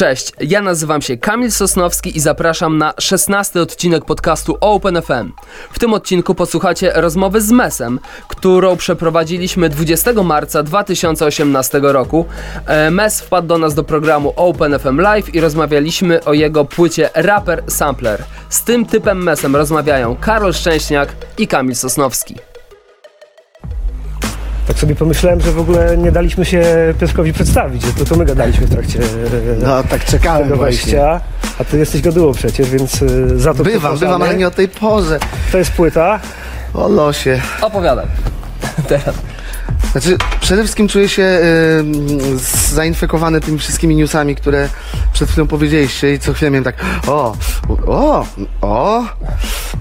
Cześć, ja nazywam się Kamil Sosnowski i zapraszam na 16 odcinek podcastu OpenFM. W tym odcinku posłuchacie rozmowy z Mesem, którą przeprowadziliśmy 20 marca 2018 roku. E, Mes wpadł do nas do programu OpenFM Live i rozmawialiśmy o jego płycie Rapper Sampler. Z tym typem Mesem rozmawiają Karol Szczęśniak i Kamil Sosnowski. Tak sobie pomyślałem, że w ogóle nie daliśmy się Piotrkowi przedstawić, że to, to my gadaliśmy w trakcie e, No tak czekałem tego wejścia, a ty jesteś gaduło przecież, więc e, za to Bywam, bywam, ale nie o tej porze. To jest płyta. O losie. Opowiadaj. Teraz. Znaczy, przede wszystkim czuję się y, zainfekowany tymi wszystkimi newsami, które przed chwilą powiedzieliście i co chwilę miałem tak o, o, o.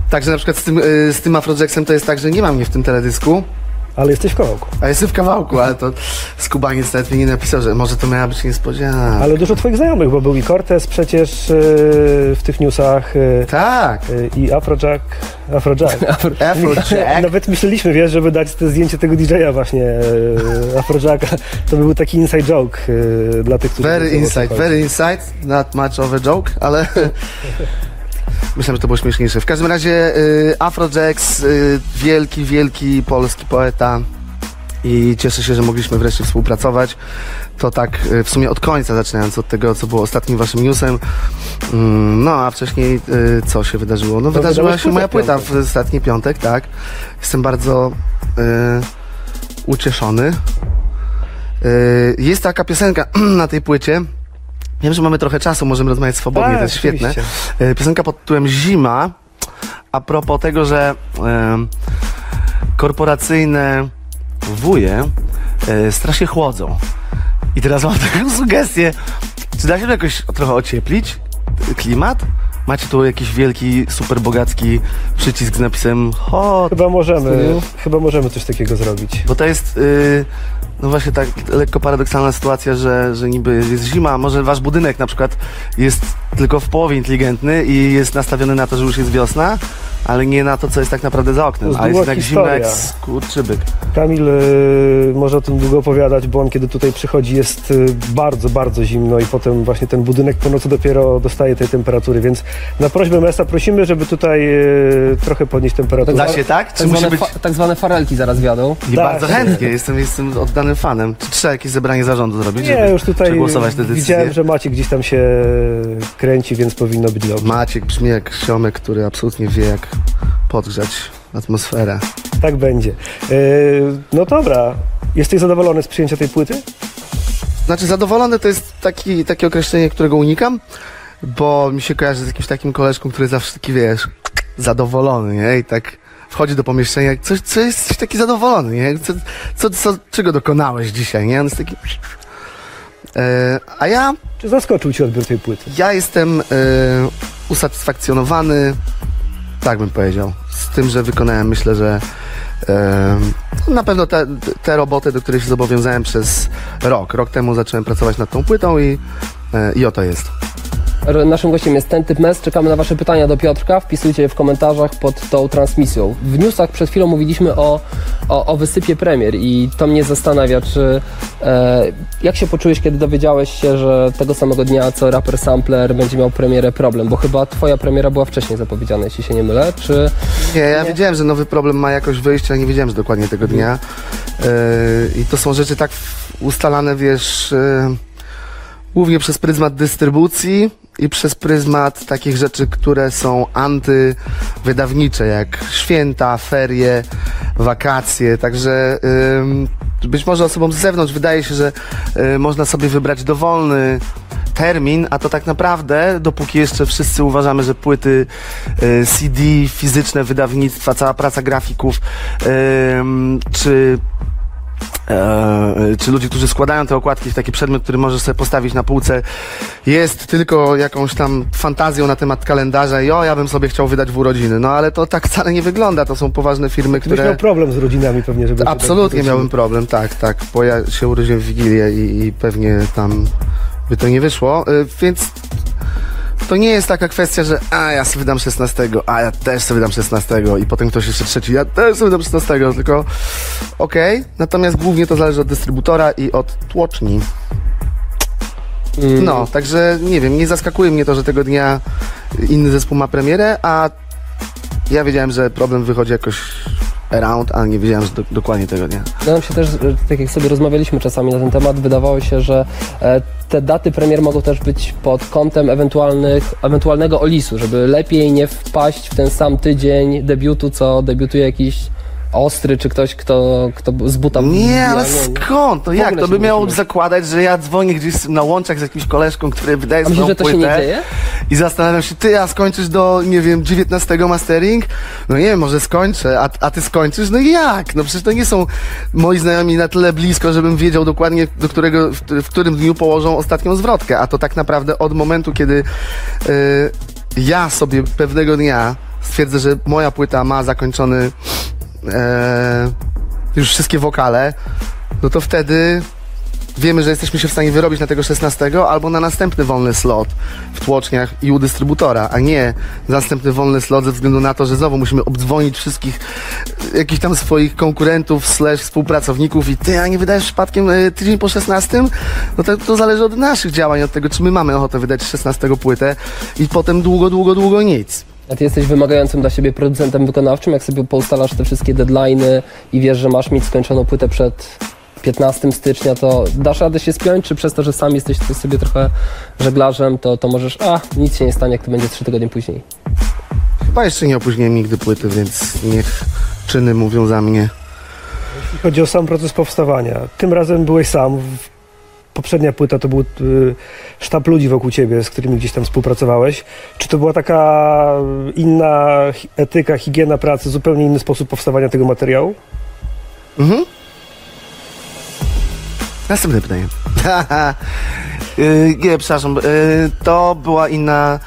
Także na przykład z tym, y, z tym Afrojacksem to jest tak, że nie mam mnie w tym teledysku, Ale jesteś w kawałku. a jestem w kawałku, ale to Skubaniec nawet mi nie napisał, że może to miała być niespodzianka. Ale dużo twoich znajomych, bo był i Cortez przecież e, w tych newsach e, Tak, e, i Afrojack. Afrojack. Afrojack. Nawet myśleliśmy, wiesz, żeby dać te zdjęcie tego DJ-a właśnie, Afrojacka. To był taki inside joke dla tych, którzy... Very inside, very inside, not much of a joke, ale myślę, że to było śmieszniejsze. W każdym razie y, Afrojax, y, wielki, wielki polski poeta i cieszę się, że mogliśmy wreszcie współpracować. To tak y, w sumie od końca, zaczynając od tego, co było ostatnim waszym newsem. Mm, no, a wcześniej y, co się wydarzyło? No, wydarzyła wydałeś się płytę moja płyta piątek. w ostatni piątek, tak. Jestem bardzo y, ucieszony. Y, jest taka piosenka na tej płycie. Wiem, że mamy trochę czasu, możemy rozmawiać swobodnie, Tak, to jest świetne. oczywiście. Y, Piosenka pod tytułem Zima. A propos tego, że em, korporacyjne wuje e, strasznie chłodzą. I teraz mam taką sugestię. Czy da się to jakoś trochę ocieplić? Klimat? Macie tu jakiś wielki, super bogacki przycisk z napisem hot, Chyba możemy, chyba możemy coś takiego zrobić. bo to jest y, no właśnie tak lekko paradoksalna sytuacja, że, że niby jest zima, może wasz budynek na przykład jest tylko w połowie inteligentny i jest nastawiony na to, że już jest wiosna, ale nie na to, co jest tak naprawdę za oknem, To jest a jest długa jednak zimno jak historia. skurczybyk. Kamil y, może o tym długo opowiadać, bo on kiedy tutaj przychodzi jest y, bardzo, bardzo zimno i potem właśnie ten budynek po nocy dopiero dostaje tej temperatury, więc na prośbę Mesa prosimy, żeby tutaj y, trochę podnieść temperaturę. Da się tak? Czy Tak musi zwane, być... fa- tak zwane farelki zaraz wiadą. I Tak. bardzo chętnie, jestem, jestem oddanym fanem. Czy trzeba jakieś zebranie zarządu zrobić, Nie, żeby już tutaj przegłosować te decyzje? widziałem, że Maciek gdzieś tam się kręci, więc powinno być dobrze. Maciek brzmi jak siomek, który absolutnie wie, jak podgrzać atmosferę. Tak będzie. Y, no dobra, jesteś zadowolony z przyjęcia tej płyty? Znaczy zadowolony to jest taki, takie określenie, którego unikam, bo mi się kojarzy z jakimś takim koleżką, który zawsze taki, wiesz, zadowolony, nie? I tak wchodzi do pomieszczenia, coś, co jesteś taki zadowolony, nie? Co, co, co, czego dokonałeś dzisiaj, nie? On jest taki... E, a ja, Czy zaskoczył cię odbiór tej płyty? ja jestem e, usatysfakcjonowany, tak bym powiedział, z tym, że wykonałem, myślę, że e, na pewno te, te roboty, do których się zobowiązałem przez rok. Rok temu zacząłem pracować nad tą płytą i, e, i oto jest. Naszym gościem jest ten typ mes. Czekamy na Wasze pytania do Piotrka. Wpisujcie je w komentarzach pod tą transmisją. W newsach przed chwilą mówiliśmy o, o, o wysypie premier i to mnie zastanawia, czy e, jak się poczułeś, kiedy dowiedziałeś się, że tego samego dnia co raper Sampler będzie miał premierę problem, bo chyba Twoja premiera była wcześniej zapowiedziana, jeśli się nie mylę, czy Nie, ja Nie. wiedziałem, że nowy problem ma jakoś wyjść, ale nie wiedziałem, że dokładnie tego dnia. E, I to są rzeczy tak ustalane, wiesz, e, głównie przez pryzmat dystrybucji i przez pryzmat takich rzeczy, które są antywydawnicze, jak święta, ferie, wakacje. Także ym, być może osobom z zewnątrz wydaje się, że y, można sobie wybrać dowolny termin, a to tak naprawdę, dopóki jeszcze wszyscy uważamy, że płyty y, CD, fizyczne wydawnictwa, cała praca grafików, czy e, czy ludzi, którzy składają te okładki w taki przedmiot, który możesz sobie postawić na półce, jest tylko jakąś tam fantazją na temat kalendarza i o, ja bym sobie chciał wydać w urodziny. No ale to tak wcale nie wygląda. To są poważne firmy, które... miał problem z rodzinami pewnie, żeby... Absolutnie tak miałbym problem, tak, tak, bo ja się urodziłem w Wigilię i, i pewnie tam by to nie wyszło, y, więc to nie jest taka kwestia, że a ja sobie wydam 16, a ja też sobie wydam 16 i potem ktoś jeszcze trzeci, ja też sobie wydam 16, tylko okej, natomiast głównie to zależy od dystrybutora i od tłoczni. Mm. No, także nie wiem, nie zaskakuje mnie to, że tego dnia inny zespół ma premierę, a ja wiedziałem, że problem wychodzi jakoś around, a nie wiedziałem, do, dokładnie tego dnia. No się też, tak jak sobie rozmawialiśmy czasami na ten temat, wydawało się, że e, te daty premier mogą też być pod kątem ewentualnych, ewentualnego olisu, żeby lepiej nie wpaść w ten sam tydzień debiutu, co debiutuje jakiś ostry, czy ktoś, kto, kto z buta Nie, ale skąd? To jak? To by miało musimy. zakładać, że ja dzwonię gdzieś na łączach z jakimś koleżką, który wydaje swoją że to się nie płytę dzieje? i zastanawiam się, ty, a skończysz do, nie wiem, 19 mastering? No nie wiem, może skończę, a, a ty skończysz? No jak? No przecież to nie są moi znajomi na tyle blisko, żebym wiedział dokładnie, do którego, w, w którym dniu położą ostatnią zwrotkę, a to tak naprawdę od momentu, kiedy y, ja sobie pewnego dnia stwierdzę, że moja płyta ma zakończony e, już wszystkie wokale, no to wtedy wiemy, że jesteśmy się w stanie wyrobić na tego 16 albo na następny wolny slot w tłoczniach i u dystrybutora, a nie następny wolny slot ze względu na to, że znowu musimy obdzwonić wszystkich e, jakichś tam swoich konkurentów slash współpracowników i ty, a nie wydajesz przypadkiem e, tydzień po 16? No to, to zależy od naszych działań, od tego, czy my mamy ochotę wydać 16 płytę i potem długo, długo, długo nic. A ty jesteś wymagającym dla siebie producentem wykonawczym, jak sobie poustalasz te wszystkie deadlines i wiesz, że masz mieć skończoną płytę przed 15 stycznia, to dasz radę się spiąć, czy przez to, że sam jesteś tu sobie trochę żeglarzem, to, to możesz, a nic się nie stanie, jak to będzie 3 tygodnie później. Chyba jeszcze nie opóźniłem nigdy płyty, więc niech czyny mówią za mnie. Jeśli chodzi o sam proces powstawania, tym razem byłeś sam. W- Poprzednia płyta to był y, sztab ludzi wokół ciebie, z którymi gdzieś tam współpracowałeś. Czy to była taka inna etyka, higiena pracy, zupełnie inny sposób powstawania tego materiału? Mhm. Następne pytanie. Yy, nie, przepraszam. Yy, to była inna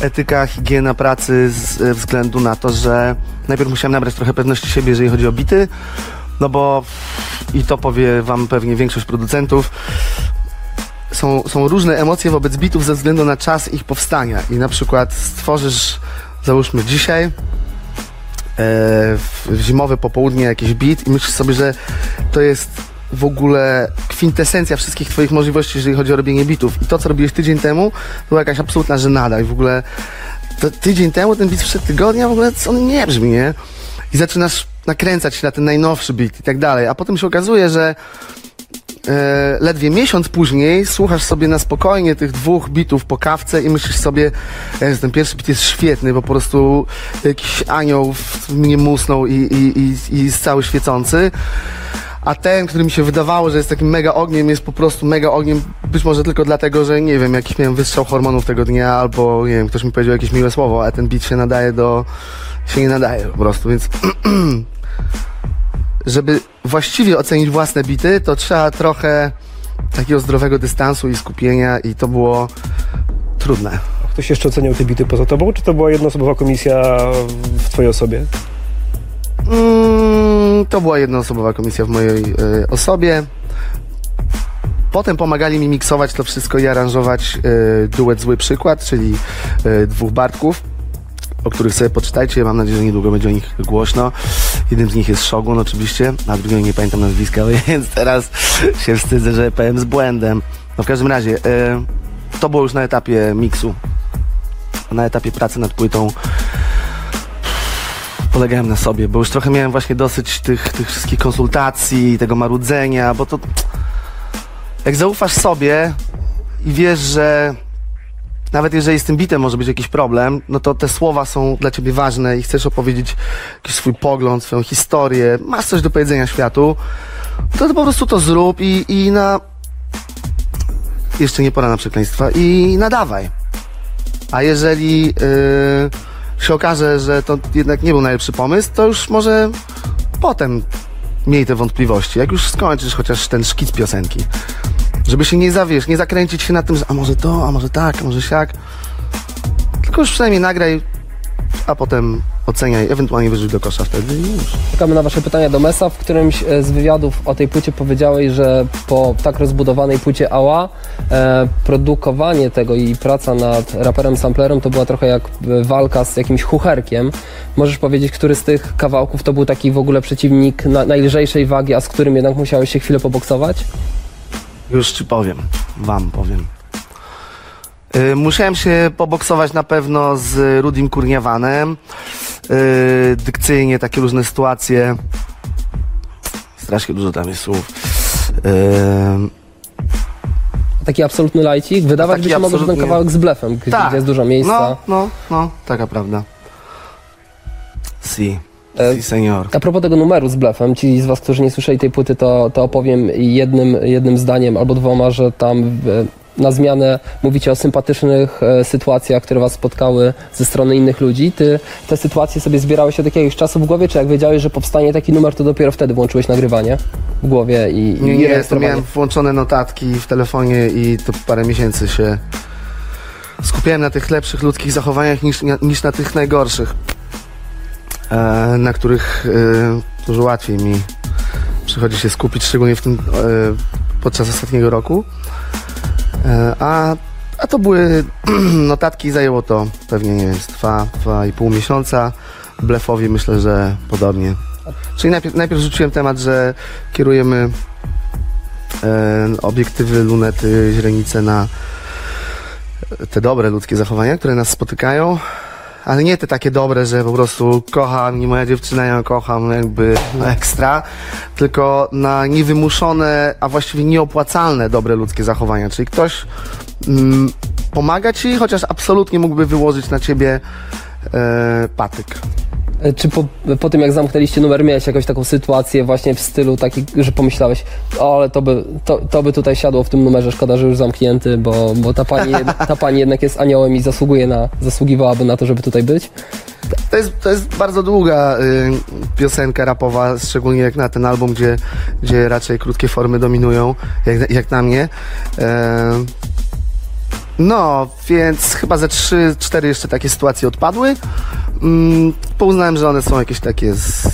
etyka, higiena pracy z względu na to, że najpierw musiałem nabrać trochę pewności siebie, jeżeli chodzi o bity, no bo i to powie wam pewnie większość producentów, są, są różne emocje wobec bitów ze względu na czas ich powstania i na przykład stworzysz, załóżmy dzisiaj, e, w, zimowe popołudnie jakiś beat i myślisz sobie, że to jest w ogóle kwintesencja wszystkich twoich możliwości, jeżeli chodzi o robienie bitów. I to, co robiłeś tydzień temu, to była jakaś absolutna żenada i w ogóle tydzień temu ten beat sprzed tygodnia w ogóle on nie brzmi, nie? I zaczynasz nakręcać się na ten najnowszy beat i tak dalej, a potem się okazuje, że e, ledwie miesiąc później słuchasz sobie na spokojnie tych dwóch bitów po kawce i myślisz sobie, że ten pierwszy bit jest świetny, bo po prostu jakiś anioł mnie musnął i, i, i, i jest cały świecący. A ten, który mi się wydawało, że jest takim mega ogniem, jest po prostu mega ogniem, być może tylko dlatego, że nie wiem, jakiś miałem wystrzał hormonów tego dnia, albo nie wiem, ktoś mi powiedział jakieś miłe słowo, a ten beat się nadaje do, się nie nadaje po prostu, więc żeby właściwie ocenić własne bity, to trzeba trochę takiego zdrowego dystansu i skupienia i to było trudne. Ktoś jeszcze oceniał te bity poza tobą, czy to była jednoosobowa komisja w twojej osobie? Mm, to była jednoosobowa komisja w mojej e, osobie. Potem pomagali mi miksować to wszystko i aranżować e, duet Zły Przykład, czyli e, dwóch Bartków, o których sobie poczytajcie. Mam nadzieję, że niedługo będzie o nich głośno. Jednym z nich jest Shogun oczywiście, a drugiego nie pamiętam nazwiska, więc teraz się wstydzę, że powiem z błędem. No w każdym razie, to było już na etapie miksu, na etapie pracy nad płytą polegałem na sobie, bo już trochę miałem właśnie dosyć tych, tych wszystkich konsultacji, tego marudzenia, bo to jak zaufasz sobie i wiesz, że nawet jeżeli z tym bitem może być jakiś problem, no to te słowa są dla ciebie ważne i chcesz opowiedzieć jakiś swój pogląd, swoją historię, masz coś do powiedzenia światu, to, to po prostu to zrób i, i na... Jeszcze nie pora na przekleństwa i nadawaj. A jeżeli yy, się okaże, że to jednak nie był najlepszy pomysł, to już może potem miej te wątpliwości. Jak już skończysz chociaż ten szkic piosenki. Żeby się nie zawiesz, nie zakręcić się na tym, że a może to, a może tak, a może siak. Tylko już przynajmniej nagraj, a potem oceniaj, ewentualnie wyrzuć do kosza wtedy i już. Czekamy na Wasze pytania do Mesa. W którymś e, z wywiadów o tej płycie powiedziałeś, że po tak rozbudowanej płycie Ała e, produkowanie tego i praca nad raperem samplerem to była trochę jak e, walka z jakimś chucherkiem. Możesz powiedzieć, który z tych kawałków to był taki w ogóle przeciwnik na, najlżejszej wagi, a z którym jednak musiałeś się chwilę poboksować? Już ci powiem, wam powiem. Y, Musiałem się poboksować na pewno z Rudim Kurniawanem. Y, Dykcyjnie takie różne sytuacje. Strasznie dużo tam jest słów. Y, Taki absolutny lajcik. Wydawać Taki by się mogło, że ten absolutnie- kawałek z blefem, gdzie Tak. jest dużo miejsca. No, no, no, taka prawda. Si, E, si senior. A propos tego numeru z blefem, ci z was, którzy nie słyszeli tej płyty, to, to opowiem jednym, jednym zdaniem albo dwoma, że tam e, na zmianę mówicie o sympatycznych e, sytuacjach, które was spotkały ze strony innych ludzi. Ty te sytuacje sobie zbierałeś od jakiegoś czasu w głowie, czy jak wiedziałeś, że powstanie taki numer, to dopiero wtedy włączyłeś nagrywanie w głowie i, i Nie, to miałem włączone notatki w telefonie i to parę miesięcy się skupiałem na tych lepszych ludzkich zachowaniach niż, niż na tych najgorszych, e, na których e, dużo łatwiej mi przychodzi się skupić, szczególnie w tym, e, podczas ostatniego roku. E, a, a to były notatki, zajęło to pewnie, nie wiem, z dwa, dwa i pół miesiąca. Blefowi myślę, że podobnie. Czyli najpierw, najpierw rzuciłem temat, że kierujemy e, obiektywy, lunety, źrenice na te dobre ludzkie zachowania, które nas spotykają, ale nie te takie dobre, że po prostu kocham i moja dziewczyna ją kocham jakby ekstra, tylko na niewymuszone, a właściwie nieopłacalne dobre ludzkie zachowania. Czyli ktoś mm, pomaga ci, chociaż absolutnie mógłby wyłożyć na ciebie e, patyk. E, Czy po, po tym, jak zamknęliście numer, miałeś jakąś taką sytuację właśnie w stylu taki, że pomyślałeś, o, ale to by, to, to by tutaj siadło w tym numerze, szkoda, że już zamknięty, bo, bo ta, pani, ta pani jednak jest aniołem i zasługuje na, zasługiwałaby na to, żeby tutaj być? To jest, to jest bardzo długa y, piosenka rapowa, szczególnie jak na ten album, gdzie, gdzie raczej krótkie formy dominują, jak, jak na mnie. E, no, więc chyba ze trzy, cztery jeszcze takie sytuacje odpadły. Mm, pouznałem, że one są jakieś takie z,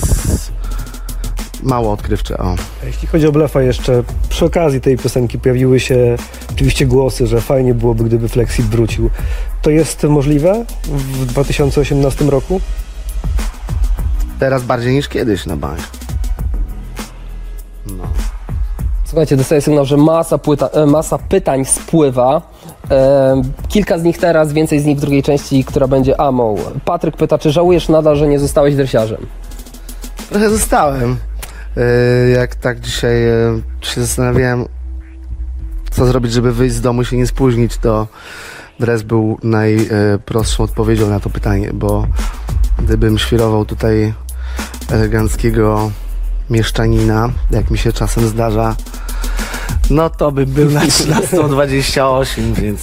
mało odkrywcze. O. A Jeśli chodzi o blefa jeszcze, przy okazji tej piosenki pojawiły się oczywiście głosy, że fajnie byłoby, gdyby Flexi wrócił. To jest możliwe w 2018 roku? Teraz bardziej niż kiedyś na bank. No. Słuchajcie, dostaję sygnał, że masa, płyta, e, masa pytań spływa. Kilka z nich teraz, więcej z nich w drugiej części, która będzie amą. Patryk pyta, czy żałujesz nadal, że nie zostałeś dresiarzem? Trochę zostałem. E, Jak tak dzisiaj e, się zastanawiałem, co zrobić, żeby wyjść z domu i się nie spóźnić, to dres był najprostszą odpowiedzią na to pytanie, bo gdybym świrował tutaj eleganckiego mieszczanina, jak mi się czasem zdarza, no to bym był na 13.28, więc...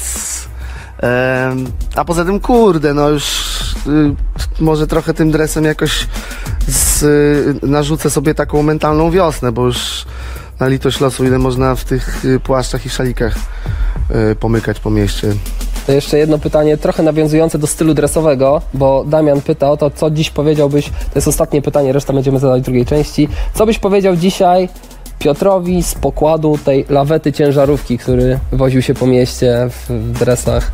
em, a poza tym, kurde, no już y, może trochę tym dresem jakoś z, y, narzucę sobie taką mentalną wiosnę, bo już na litość losu, ile można w tych y, płaszczach i szalikach pomykać po mieście. To jeszcze jedno pytanie, trochę nawiązujące do stylu dresowego, bo Damian pyta o to, co dziś powiedziałbyś, to jest ostatnie pytanie, resztę będziemy zadawać w drugiej części. Co byś powiedział dzisiaj Piotrowi z pokładu tej lawety ciężarówki, który woził się po mieście w, w dresach?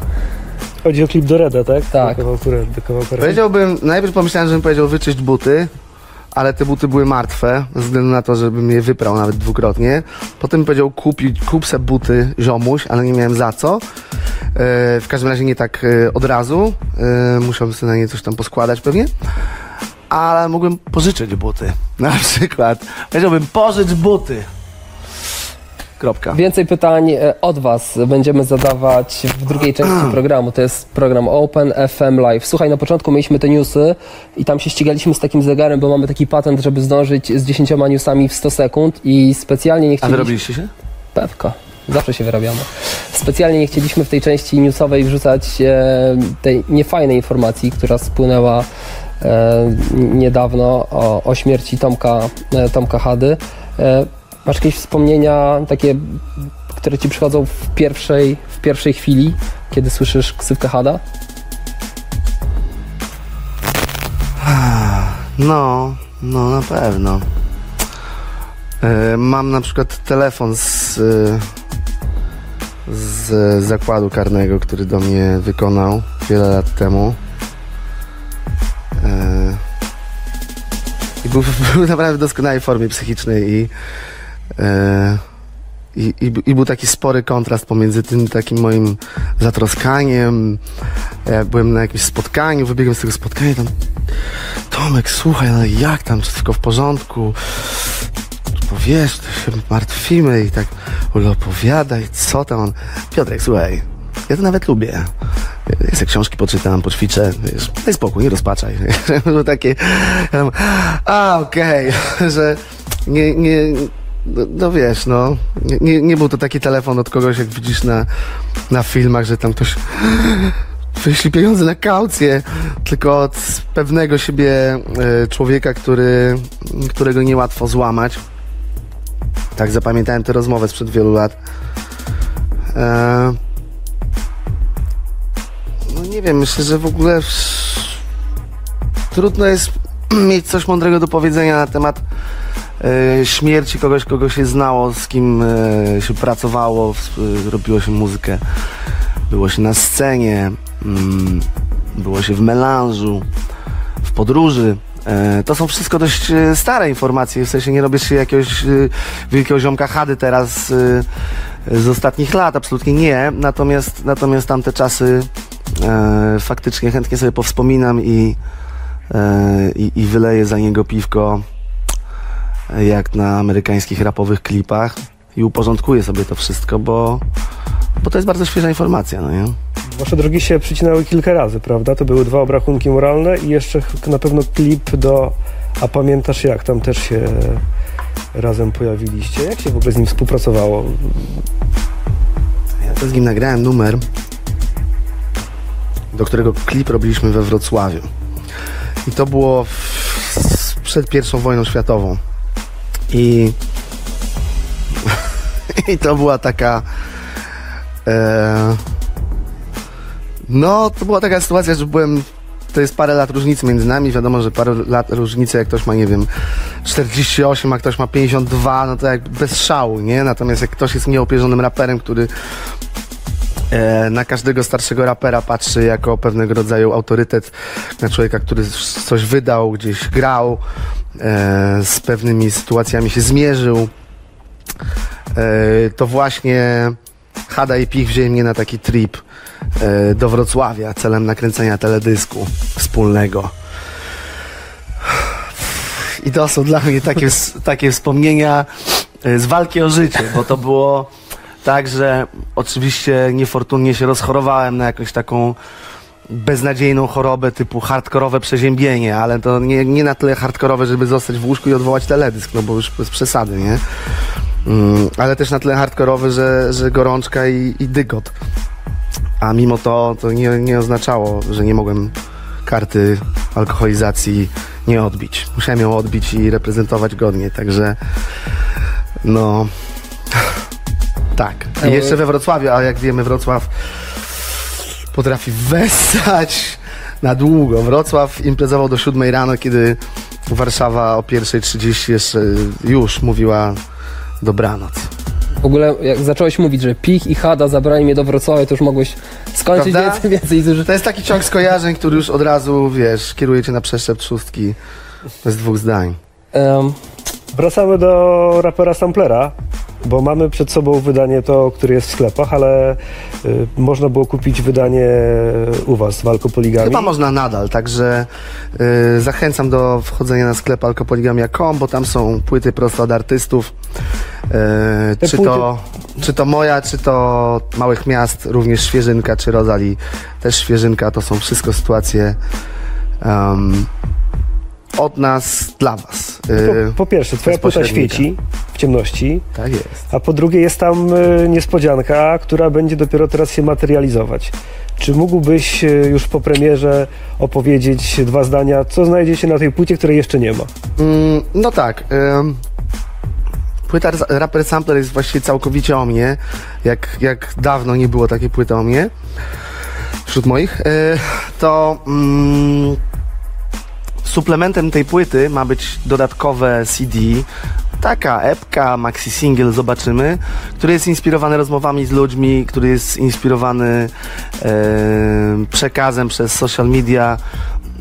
Chodzi o klip do Reda, tak? Tak. Do kawałku, do kawałku. Powiedziałbym, najpierw pomyślałem, żebym powiedział wyczyść buty, ale te buty były martwe, ze względu na to, żebym je wyprał nawet dwukrotnie. Potem powiedział kupić, kup se buty ziomuś, ale nie miałem za co. E, w każdym razie nie tak e, od razu. E, musiałbym sobie na nie coś tam poskładać pewnie. Ale mógłbym pożyczyć buty. Na przykład. Powiedziałbym pożycz buty. Kropka. Więcej pytań e, od Was będziemy zadawać w drugiej części programu. To jest program Open FM Live. Słuchaj, na początku mieliśmy te newsy i tam się ścigaliśmy z takim zegarem, bo mamy taki patent, żeby zdążyć z 10 newsami w 100 sekund i specjalnie nie A chcieliśmy... wyrobiliście się? Pewka. Zawsze się wyrabiamy. Specjalnie nie chcieliśmy w tej części newsowej wrzucać e, tej niefajnej informacji, która spłynęła niedawno o, o śmierci Tomka, e, Tomka Hady. E, masz jakieś wspomnienia takie, które ci przychodzą w pierwszej, w pierwszej chwili, kiedy słyszysz ksywkę Hada? No, no na pewno. E, Mam na przykład telefon z, e, z zakładu karnego, który do mnie wykonał wiele lat temu. E, I był, był naprawdę w doskonałej formie psychicznej i, e, i, i, I był taki spory kontrast pomiędzy tym takim moim zatroskaniem. Jak byłem na jakimś spotkaniu, wybiegłem z tego spotkania tam Tomek, słuchaj, no jak tam, wszystko w porządku? Bo wiesz, to się martwimy i tak opowiadaj, co tam on... Piotrek, słuchaj, ja to nawet lubię. Ja sobie książki poczytam, poćwiczę, wiesz, daj spokój, nie rozpaczaj. Było takie, a okej, że nie, nie, no, no wiesz, no, nie- nie, był to taki telefon od kogoś, jak widzisz na, na filmach, że tam ktoś wyśli pieniądze na kaucję, tylko od pewnego siebie e, człowieka, który, którego niełatwo złamać. Tak zapamiętałem tę rozmowę sprzed wielu lat. E, nie wiem, myślę, że w ogóle trudno jest mieć coś mądrego do powiedzenia na temat e, śmierci kogoś, kogo się znało, z kim e, się pracowało, w- e, robiło się muzykę. Było się na scenie, mm, było się w melanżu, w podróży. To są wszystko dość stare informacje, w sensie nie robię się jakiegoś wielkiego ziomka chady teraz z ostatnich lat, absolutnie nie. Natomiast, natomiast tamte czasy e, faktycznie chętnie sobie powspominam i, e, i, i wyleję za niego piwko jak na amerykańskich rapowych klipach i uporządkuję sobie to wszystko, bo, bo to jest bardzo świeża informacja, no nie? Wasze drogi się przycinały kilka razy, prawda? To były dwa obrachunki moralne i jeszcze na pewno klip do A pamiętasz jak? Tam też się razem pojawiliście. Jak się w ogóle z nim współpracowało? Ja to z nim nagrałem numer, do którego klip robiliśmy we Wrocławiu. I to było w, przed pierwszą wojną światową. I, i to była taka. E, no, to była taka sytuacja, że byłem. To jest parę lat różnicy między nami. Wiadomo, że parę lat różnicy, jak ktoś ma, nie wiem, 48, a ktoś ma 52, no to jak bez szału, nie? Natomiast jak ktoś jest nieopierzonym raperem, który na każdego starszego rapera patrzy jako pewnego rodzaju autorytet, na człowieka, który coś wydał, gdzieś grał, e, z pewnymi sytuacjami się zmierzył, e, to właśnie Hada i Pich wzięli mnie na taki trip e, do Wrocławia celem nakręcenia teledysku wspólnego. I to są dla mnie takie, takie wspomnienia e, z walki o życie, bo to było tak, że oczywiście niefortunnie się rozchorowałem na jakąś taką beznadziejną chorobę typu hardkorowe przeziębienie, ale to nie, nie na tyle hardkorowe, żeby zostać w łóżku i odwołać teledysk, no bo już bez przesady, nie? Mm, ale też na tyle hardkorowy, że, że gorączka i, i dygot. A mimo to to nie, nie oznaczało, że nie mogłem karty alkoholizacji nie odbić. Musiałem ją odbić i reprezentować godnie, także no tak. I jeszcze we Wrocławiu, a jak wiemy Wrocław potrafi wessać na długo. Wrocław imprezował do 7 rano, kiedy Warszawa o 1.30 jeszcze już mówiła dobranoc. W ogóle jak zacząłeś mówić, że Pich i Hada zabrali mnie do Wrocławia, to już mogłeś skończyć Prawda? więcej, więcej. To jest taki ciąg skojarzeń, który już od razu, wiesz, kieruje cię na przeszczep szóstki bez dwóch zdań. Um, Wracamy do rapera Samplera, bo mamy przed sobą wydanie to, które jest w sklepach, ale y, można było kupić wydanie u was w Alkopoligami. Chyba można nadal, także y, zachęcam do wchodzenia na sklep alkopoligamia.com, bo tam są płyty prosto od artystów. Y, czy, płyty- to, czy to moja, czy to małych miast, również świeżynka, czy Rozali, też świeżynka, to są wszystko sytuacje em, od nas dla was. Y, Po, po pierwsze, twoja płyta świeci w ciemności, tak jest. a po drugie jest tam y, niespodzianka, która będzie dopiero teraz się materializować. Czy mógłbyś y, już po premierze opowiedzieć dwa zdania, co znajdziecie na tej płycie, której jeszcze nie ma? Mm, no tak. ym, płyta Rapper Sampler jest właściwie całkowicie o mnie. Jak, jak dawno nie było takiej płyty o mnie wśród moich. To mm, suplementem tej płyty ma być dodatkowe CD. Taka epka, maxi single, zobaczymy, który jest inspirowany rozmowami z ludźmi, który jest inspirowany e, przekazem przez social media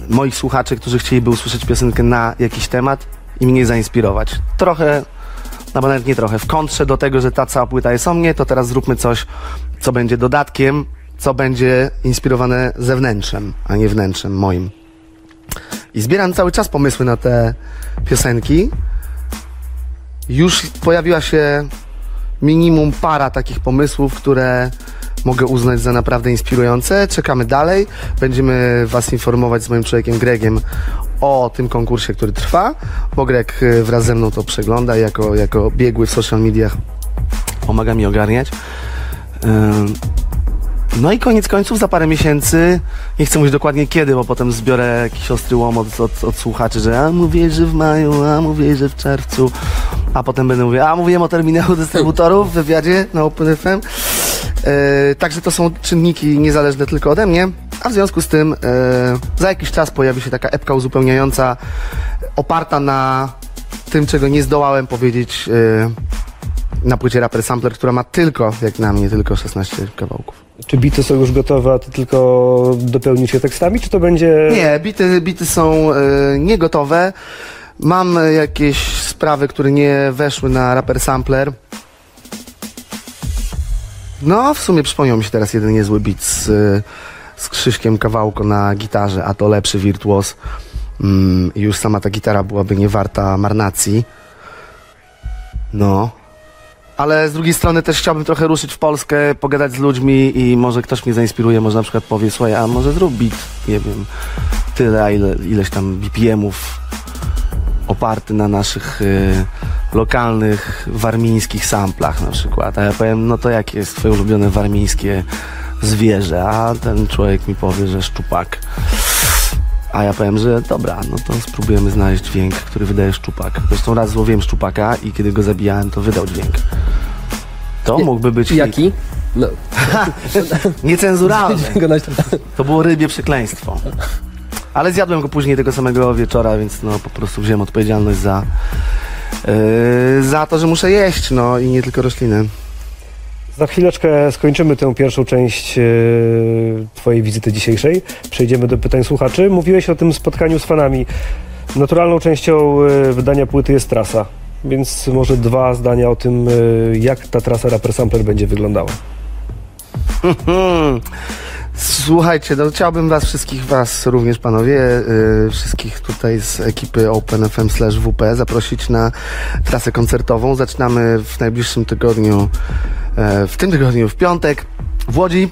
moich słuchaczy, którzy chcieliby usłyszeć piosenkę na jakiś temat i mnie zainspirować. Trochę no bo nawet nie trochę, w kontrze do tego, że ta cała płyta jest o mnie, to teraz zróbmy coś, co będzie dodatkiem, co będzie inspirowane zewnętrzem, a nie wnętrzem moim. I zbieram cały czas pomysły na te piosenki. Już pojawiła się minimum para takich pomysłów, które mogę uznać za naprawdę inspirujące. Czekamy dalej. Będziemy Was informować z moim człowiekiem Gregiem o tym konkursie, który trwa, bo Greg y, wraz ze mną to przegląda jako, jako biegły w social mediach. Pomaga mi ogarniać. No i koniec końców, za parę miesięcy, nie chcę mówić dokładnie kiedy, bo potem zbiorę jakiś ostry łom od, od, od słuchaczy, że a mówię, że w maju, a mówię, że w czerwcu, a potem będę mówił, a mówiłem o terminalu dystrybutorów w wywiadzie na Open FM. E, także to są czynniki niezależne tylko ode mnie, a w związku z tym e, za jakiś czas pojawi się taka epka uzupełniająca, oparta na tym, czego nie zdołałem powiedzieć e, na płycie Rapper Sampler, która ma tylko, jak na mnie, tylko 16 kawałków. Czy bity są już gotowe, a ty tylko dopełnisz je tekstami, czy to będzie... Nie, bity, bity są e, niegotowe. Mam jakieś sprawy, które nie weszły na Rapper Sampler. No, w sumie przypomniał mi się teraz jeden niezły beat z, e, z Krzyśkiem Kawałko na gitarze, a to lepszy wirtuos. Mm, i już sama ta gitara byłaby nie warta marnacji. No. Ale z drugiej strony też chciałbym trochę ruszyć w Polskę, pogadać z ludźmi i może ktoś mnie zainspiruje, może na przykład powie, słuchaj, a może zrób beat, nie wiem, tyle, a ile, ileś tam BPM-ów oparty na naszych y, lokalnych warmińskich samplach na przykład. A ja powiem, no to jakie jest twoje ulubione warmińskie zwierzę? A ten człowiek mi powie, że szczupak. A ja powiem, że dobra, no to spróbujemy znaleźć dźwięk, który wydaje szczupak. Zresztą raz złowiłem szczupaka i kiedy go zabijałem, to wydał dźwięk. To mógłby być hit. Jaki? No, niecenzuralny. To było rybie przekleństwo. Ale zjadłem go później tego samego wieczora, więc no po prostu wziąłem odpowiedzialność za, yy, za to, że muszę jeść, no i nie tylko rośliny. Za chwileczkę skończymy tę pierwszą część e, Twojej wizyty dzisiejszej. Przejdziemy do pytań słuchaczy. Mówiłeś o tym spotkaniu z fanami. Naturalną częścią e, wydania płyty jest trasa, więc może dwa zdania o tym, e, jak ta trasa Rapper Sampler będzie wyglądała. Słuchajcie, no chciałbym was wszystkich, was również panowie, yy, wszystkich tutaj z ekipy OpenFM slash WP zaprosić na trasę koncertową. Zaczynamy w najbliższym tygodniu, e, w tym tygodniu, w piątek w Łodzi.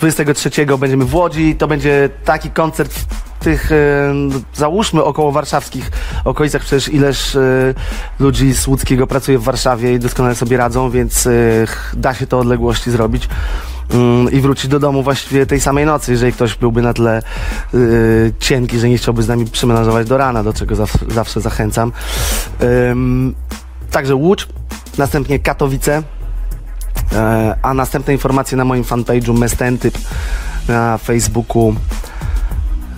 23 będziemy w Łodzi. To będzie taki koncert tych, e, załóżmy, około warszawskich okolicach. Przecież ileż e, ludzi z łódzkiego pracuje w Warszawie i doskonale sobie radzą, więc da się to odległości zrobić i wrócić do domu właściwie tej samej nocy, jeżeli ktoś byłby na tle y, cienki, że nie chciałby z nami przymenażować do rana, do czego zawsze, zachęcam. Także Łódź, następnie Katowice, e, a następne informacje na moim fanpage'u Mestentyp na Facebooku.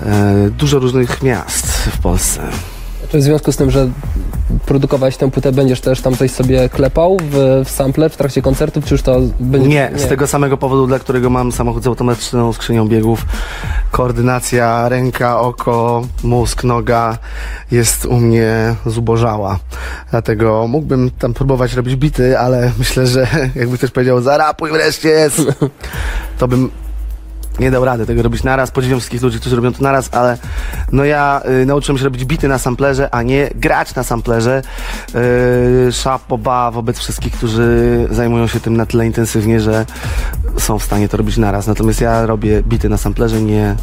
E, dużo różnych miast w Polsce. W związku z tym, że produkować tę płytę, będziesz też tam coś sobie klepał w, w sample w trakcie koncertów, czy już to będzie... Nie, z tego samego powodu, dla którego mam samochód z automatyczną skrzynią biegów. Koordynacja ręka, oko, mózg, noga jest u mnie zubożała. Dlatego mógłbym tam próbować robić bity, ale myślę, że jakby ktoś powiedział zarapuj wreszcie, to bym nie dał rady tego robić naraz. Podziwiam wszystkich ludzi, którzy robią to naraz, ale no ja y, nauczyłem się robić bity na samplerze, a nie grać na samplerze. Y, Szapoba wobec wszystkich, którzy zajmują się tym na tyle intensywnie, że są w stanie to robić naraz. Natomiast ja robię bity na samplerze, nie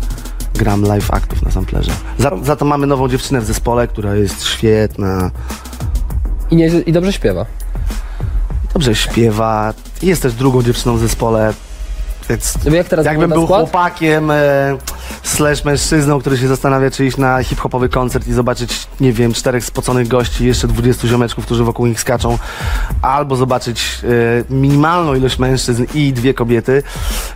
gram live aktów na samplerze. Za, za to mamy nową dziewczynę w zespole, która jest świetna, I, nie, I dobrze śpiewa. dobrze śpiewa. Jest też drugą dziewczyną w zespole, więc No jak teraz Jakbym był skład? chłopakiem e, slash mężczyzną, który się zastanawia, czy iść na hip-hopowy koncert i zobaczyć, nie wiem, czterech spoconych gości jeszcze 20 ziomeczków, którzy wokół nich skaczą, albo zobaczyć e, minimalną ilość mężczyzn i dwie kobiety,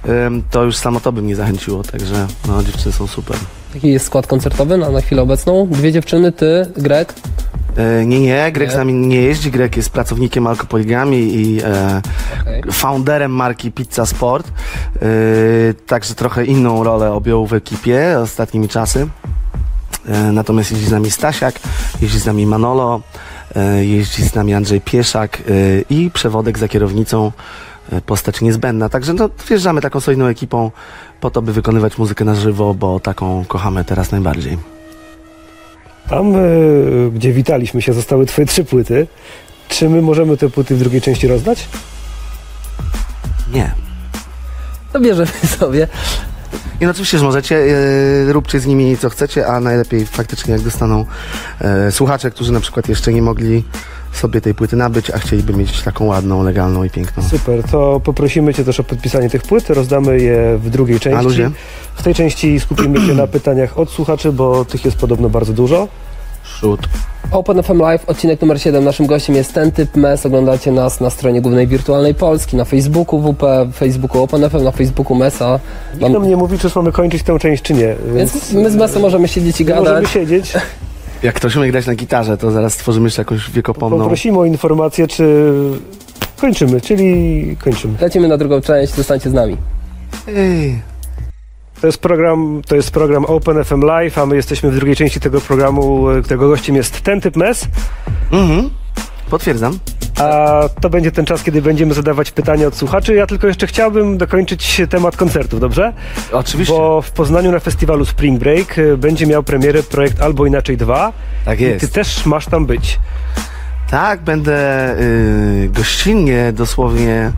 em, to już samo to by mnie zachęciło, także no, dziewczyny są super. Jaki jest skład koncertowy na, na chwilę obecną? Dwie dziewczyny, ty, Greg. E, nie, nie, Grek Nie? z nami nie jeździ, Grek jest pracownikiem Alkopoligami i e, Okej. founderem marki Pizza Sport, yy, także trochę inną rolę objął w ekipie ostatnimi czasy. E, natomiast jeździ z nami Stasiak, jeździ z nami Manolo, e, jeździ z nami Andrzej Pieszak e, i przewodek za kierownicą, e, postać niezbędna. Także no, wjeżdżamy taką solidną ekipą po to, by wykonywać muzykę na żywo, bo taką kochamy teraz najbardziej. Tam, e, gdzie witaliśmy się, zostały twoje trzy płyty. Czy my możemy te płyty w drugiej części rozdać? Nie. To bierzemy sobie. I no oczywiście, że możecie, e, róbcie z nimi co chcecie, a najlepiej faktycznie jak dostaną e, słuchacze, którzy na przykład jeszcze nie mogli sobie tej płyty nabyć, a chcieliby mieć taką ładną, legalną i piękną. Super, to poprosimy Cię też o podpisanie tych płyt, rozdamy je w drugiej części. ludzie? W tej części skupimy się na pytaniach od słuchaczy, bo tych jest podobno bardzo dużo. Szut. Open FM Live, odcinek numer 7. Naszym gościem jest ten typ MES. Oglądacie nas na stronie głównej Wirtualnej Polski, na Facebooku WP, Facebooku Open FM, na Facebooku MESA. Nikt Mam, nam nie mówi, czy mamy kończyć tę część, czy nie. więc my z MESem możemy siedzieć i nie możemy gadać. siedzieć. Jak ktoś umie grać na gitarze, to zaraz stworzymy jeszcze jakąś wiekopomną... Poprosimy o informację, czy kończymy, czyli kończymy. Lecimy na drugą część, zostańcie z nami. Ej. To jest program, to jest program Open FM Live, a my jesteśmy w drugiej części tego programu, którego gościem jest ten typ MES, Mhm. Potwierdzam. A to będzie ten czas, kiedy będziemy zadawać pytania od słuchaczy. Ja tylko jeszcze chciałbym dokończyć temat koncertów, dobrze? Oczywiście. Bo w Poznaniu na festiwalu Spring Break e, będzie miał premierę projekt Albo Inaczej 2 Tak i ty jest. też masz tam być. Tak, będę y, gościnnie dosłownie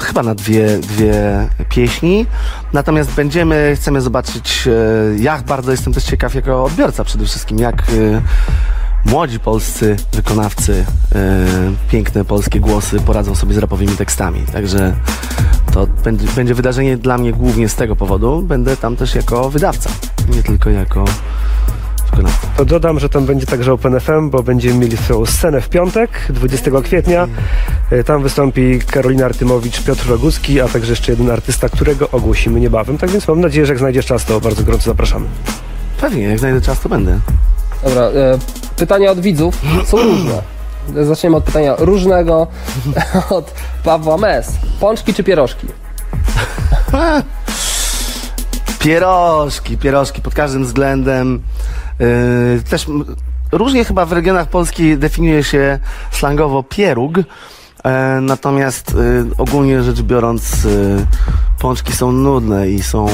chyba na dwie, dwie pieśni. Natomiast będziemy, chcemy zobaczyć, y, jak bardzo jestem też ciekaw jako odbiorca przede wszystkim, jak y, młodzi polscy wykonawcy, y, piękne polskie głosy poradzą sobie z rapowymi tekstami. Także to będzie, będzie wydarzenie dla mnie głównie z tego powodu. Będę tam też jako wydawca, nie tylko jako wykonawca. To dodam, że tam będzie także Open FM, bo będziemy mieli swoją scenę w piątek, 20 kwietnia. E, Tam wystąpi Karolina Artymowicz, Piotr Rogucki, a także jeszcze jeden artysta, którego ogłosimy niebawem. Tak więc mam nadzieję, że jak znajdziesz czas, to bardzo gorąco zapraszamy. Pewnie, jak znajdę czas, to będę. Dobra, e, pytania od widzów są różne. Zaczniemy od pytania różnego od Pawła Mes. Pączki czy pierożki? Pierożki, pierożki pod każdym względem. Yy, też różnie chyba w regionach Polski definiuje się slangowo pieróg. E, natomiast y, ogólnie rzecz biorąc, y, pączki są nudne i są.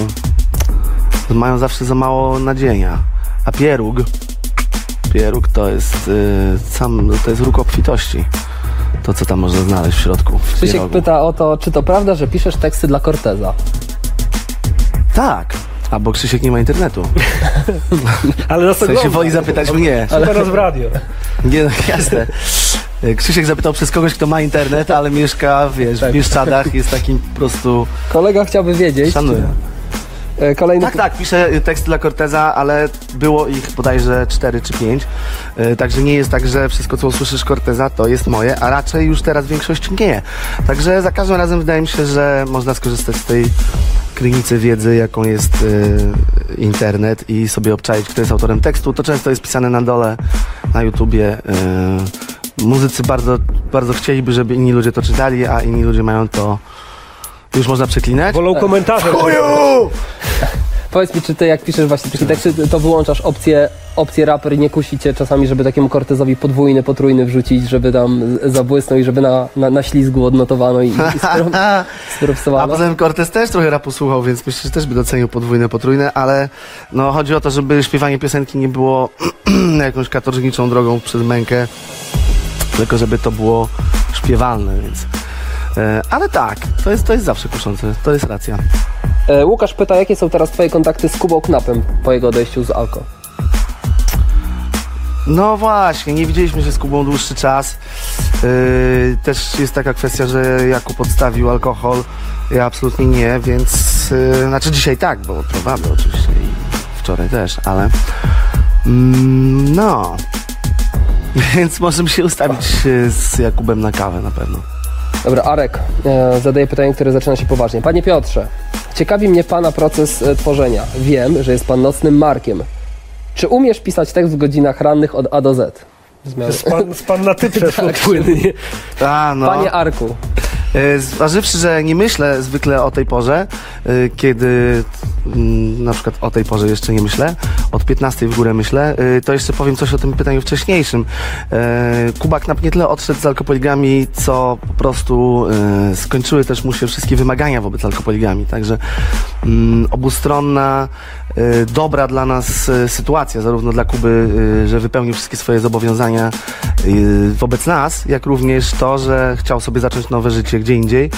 mają zawsze za mało nadzienia. A pieróg, pieróg to jest y, sam, to jest róg obfitości. To, co tam można znaleźć w środku. W Krzysiek pierogu. pyta o to, czy to prawda, że piszesz teksty dla Corteza? Tak. A bo Krzysiek nie ma internetu. Ale nas W sensie woli zapytać mnie. Ale teraz w radio. Nie, no jasne. Krzysiek zapytał przez kogoś, kto ma internet, ale mieszka, wiesz, Tak. w Bieszczadach, jest takim po prostu... Kolega chciałby wiedzieć. Szanuję. E, Kolejny Tak, tak, piszę tekst dla Corteza, ale było ich bodajże 4 czy 5. Także nie jest tak, że wszystko, co usłyszysz Corteza, to jest moje, a raczej już teraz większość nie. Także za każdym razem wydaje mi się, że można skorzystać z tej krynicy wiedzy, jaką jest y, internet i sobie obczaić, kto jest autorem tekstu. To często jest pisane na dole na YouTubie. Y, muzycy bardzo, bardzo chcieliby, żeby inni ludzie to czytali, a inni ludzie mają to... Już można przeklinać? Wolą komentarze. Chuju! Powiedz mi, czy ty jak piszesz właśnie takie teksty, to wyłączasz opcję, opcję raper i nie kusicie czasami, żeby takiemu Cortezowi podwójny, potrójny wrzucić, żeby tam zabłysnął i żeby na, na, na ślizgu odnotowano i, i spro- A spropsowano? poza tym Cortez też trochę rapu słuchał, więc myślę, że też by docenił podwójne, potrójne, ale no chodzi o to, żeby śpiewanie piosenki nie było jakąś katorżniczą drogą przez mękę, tylko żeby to było śpiewalne, więc... E, ale tak, to jest, to jest zawsze kuszące, to jest racja. E, Łukasz pyta, jakie są teraz twoje kontakty z Kubą Knapem po jego odejściu z Alko? No właśnie, nie widzieliśmy się z Kubą dłuższy czas. Yy, też jest taka kwestia, że Jakub odstawił alkohol, ja absolutnie nie, więc yy, znaczy dzisiaj tak, bo próbamy oczywiście i wczoraj też, ale mm, no. Więc możemy się ustawić z Jakubem na kawę na pewno. Dobra, Arek e, zadaje pytanie, które zaczyna się poważnie. Panie Piotrze, ciekawi mnie pana proces e, tworzenia. Wiem, że jest pan nocnym markiem. Czy umiesz pisać tekst w godzinach rannych od A do Z? Zmiany. Span, span na ty Tak. płynnie. A, no. Panie Arku, E, Zważywszy, że nie myślę zwykle o tej porze, e, kiedy mm, na przykład o tej porze jeszcze nie myślę, od 15 w górę myślę, y, to jeszcze powiem coś o tym pytaniu wcześniejszym. E, Kubak na- nie tyle odszedł z alkopoligami, co po prostu e, skończyły też mu się wszystkie wymagania wobec alkopoligami, także mm, obustronna, dobra dla nas sytuacja, zarówno dla Kuby, że wypełnił wszystkie swoje zobowiązania wobec nas, jak również to, że chciał sobie zacząć nowe życie gdzie indziej,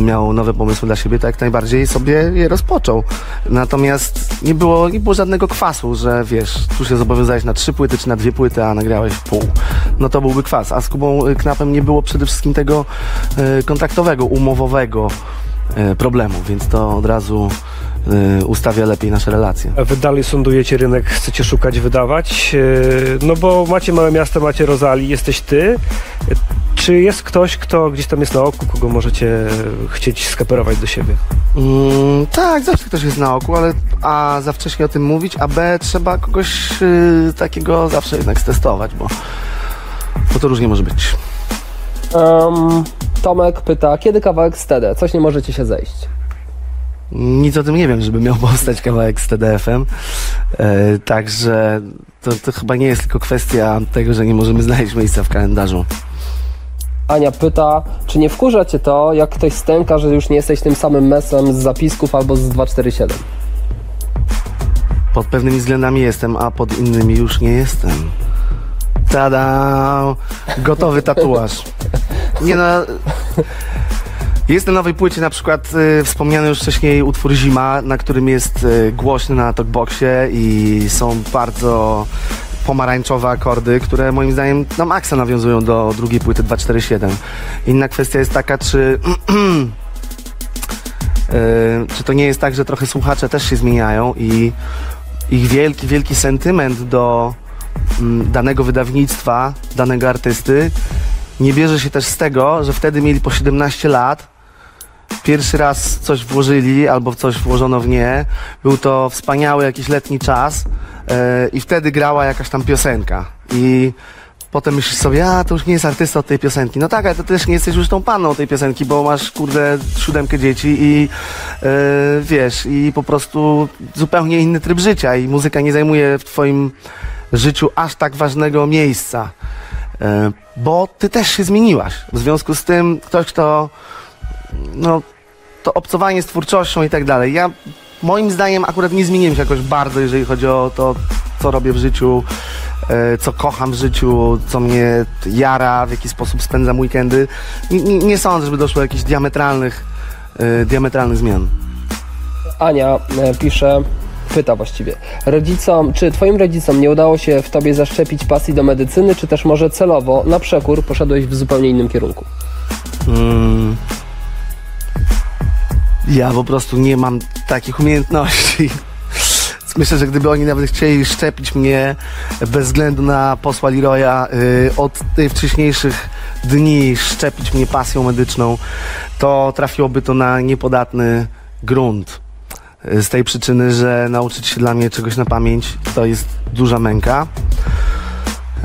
miał nowe pomysły dla siebie, to jak najbardziej sobie je rozpoczął. Natomiast nie było, nie było żadnego kwasu, że wiesz, tu się zobowiązałeś na trzy płyty czy na dwie płyty, a nagrałeś pół. No to byłby kwas. A z Kubą e, Knapem nie było przede wszystkim tego e, kontraktowego, umowowego e, problemu, więc to od razu ustawia lepiej nasze relacje. A wy dalej sondujecie rynek, chcecie szukać, wydawać? E, No bo macie małe miasto, macie Rozali, jesteś ty. Czy jest ktoś, kto gdzieś tam jest na oku, kogo możecie chcieć skaperować do siebie? Mm, tak, zawsze ktoś jest na oku, ale A za wcześnie o tym mówić, a B trzeba kogoś y, takiego zawsze jednak stestować, bo, bo to różnie może być. Em, Tomek pyta, kiedy kawałek z TD? Coś nie możecie się zejść. Nic o tym nie wiem, żeby miał powstać kawałek z TDF-em. E, także to, to chyba nie jest tylko kwestia tego, że nie możemy znaleźć miejsca w kalendarzu. Ania pyta, czy nie wkurza cię to, jak ktoś stęka, że już nie jesteś tym samym mesem z zapisków albo z 247? Pod pewnymi względami jestem, a pod innymi już nie jestem. Tada! Gotowy tatuaż. Nie no. Jest na nowej płycie na przykład y, wspomniany już wcześniej utwór Zima, na którym jest y, głośny na talkboxie i są bardzo pomarańczowe akordy, które moim zdaniem na maksa nawiązują do drugiej płyty 247. Inna kwestia jest taka, czy y, czy to nie jest tak, że trochę słuchacze też się zmieniają i ich wielki, wielki sentyment do mm, danego wydawnictwa, danego artysty nie bierze się też z tego, że wtedy mieli po 17 lat, pierwszy raz coś włożyli albo coś włożono w nie, był to wspaniały jakiś letni czas e, i wtedy grała jakaś tam piosenka i potem myślisz sobie, a to już nie jest artysta od tej piosenki. No tak, ale to też nie jesteś już tą panną tej piosenki, bo masz kurde siódemkę dzieci i e, wiesz, i po prostu zupełnie inny tryb życia i muzyka nie zajmuje w twoim życiu aż tak ważnego miejsca. E, bo ty też się zmieniłaś. W związku z tym ktoś, kto no, to obcowanie z twórczością i tak dalej. Ja moim zdaniem akurat nie zmieniłem się jakoś bardzo, jeżeli chodzi o to, co robię w życiu, e, co kocham w życiu, co mnie jara, w jaki sposób spędzam weekendy. Nie, nie, sądzę, żeby doszło do jakichś diametralnych, e, diametralnych zmian. Ania e, pisze, pyta właściwie, rodzicom, czy twoim rodzicom nie udało się w tobie zaszczepić pasji do medycyny, czy też może celowo, na przekór, poszedłeś w zupełnie innym kierunku? Mm. Ja po prostu nie mam takich umiejętności. Myślę, że gdyby oni nawet chcieli szczepić mnie bez względu na posła Leroya y, od tych wcześniejszych dni, szczepić mnie pasją medyczną, to trafiłoby to na niepodatny grunt. Y, Z tej przyczyny, że nauczyć się dla mnie czegoś na pamięć to jest duża męka.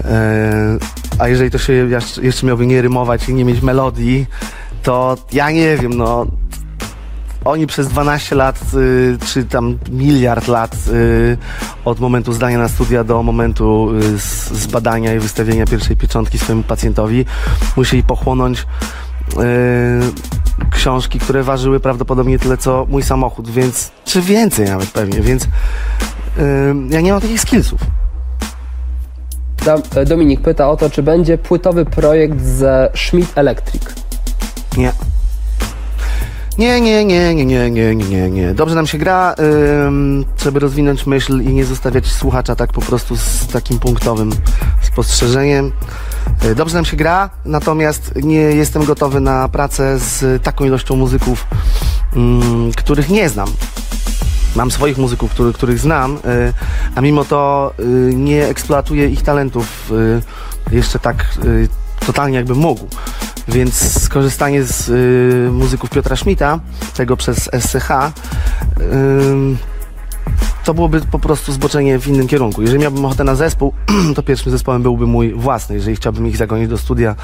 E, A jeżeli to się jeszcze miałby nie rymować i nie mieć melodii, to ja nie wiem, no. Oni przez 12 lat, y, czy tam miliard lat y, od momentu zdania na studia do momentu y, z, z badania i wystawienia pierwszej pieczątki swojemu pacjentowi musieli pochłonąć y, książki, które ważyły prawdopodobnie tyle co mój samochód, więc czy więcej nawet pewnie, więc y, ja nie mam takich skillsów. Dominik pyta o to, czy będzie płytowy projekt ze Schmidt Electric. Nie. Nie, nie, nie, nie, nie, nie, nie, nie. Dobrze nam się gra, ym, żeby rozwinąć myśl i nie zostawiać słuchacza tak po prostu z takim punktowym spostrzeżeniem. Y, Dobrze nam się gra, natomiast nie jestem gotowy na pracę z taką ilością muzyków, ym, których nie znam. Mam swoich muzyków, który, których znam, y, a mimo to y, nie eksploatuję ich talentów y, jeszcze tak y, totalnie jakbym mógł. Więc skorzystanie z y, muzyków Piotra Schmidta, tego przez SCH, ym, to byłoby po prostu zboczenie w innym kierunku. Jeżeli miałbym ochotę na zespół, to pierwszym zespołem byłby mój własny. Jeżeli chciałbym ich zagonić do studia,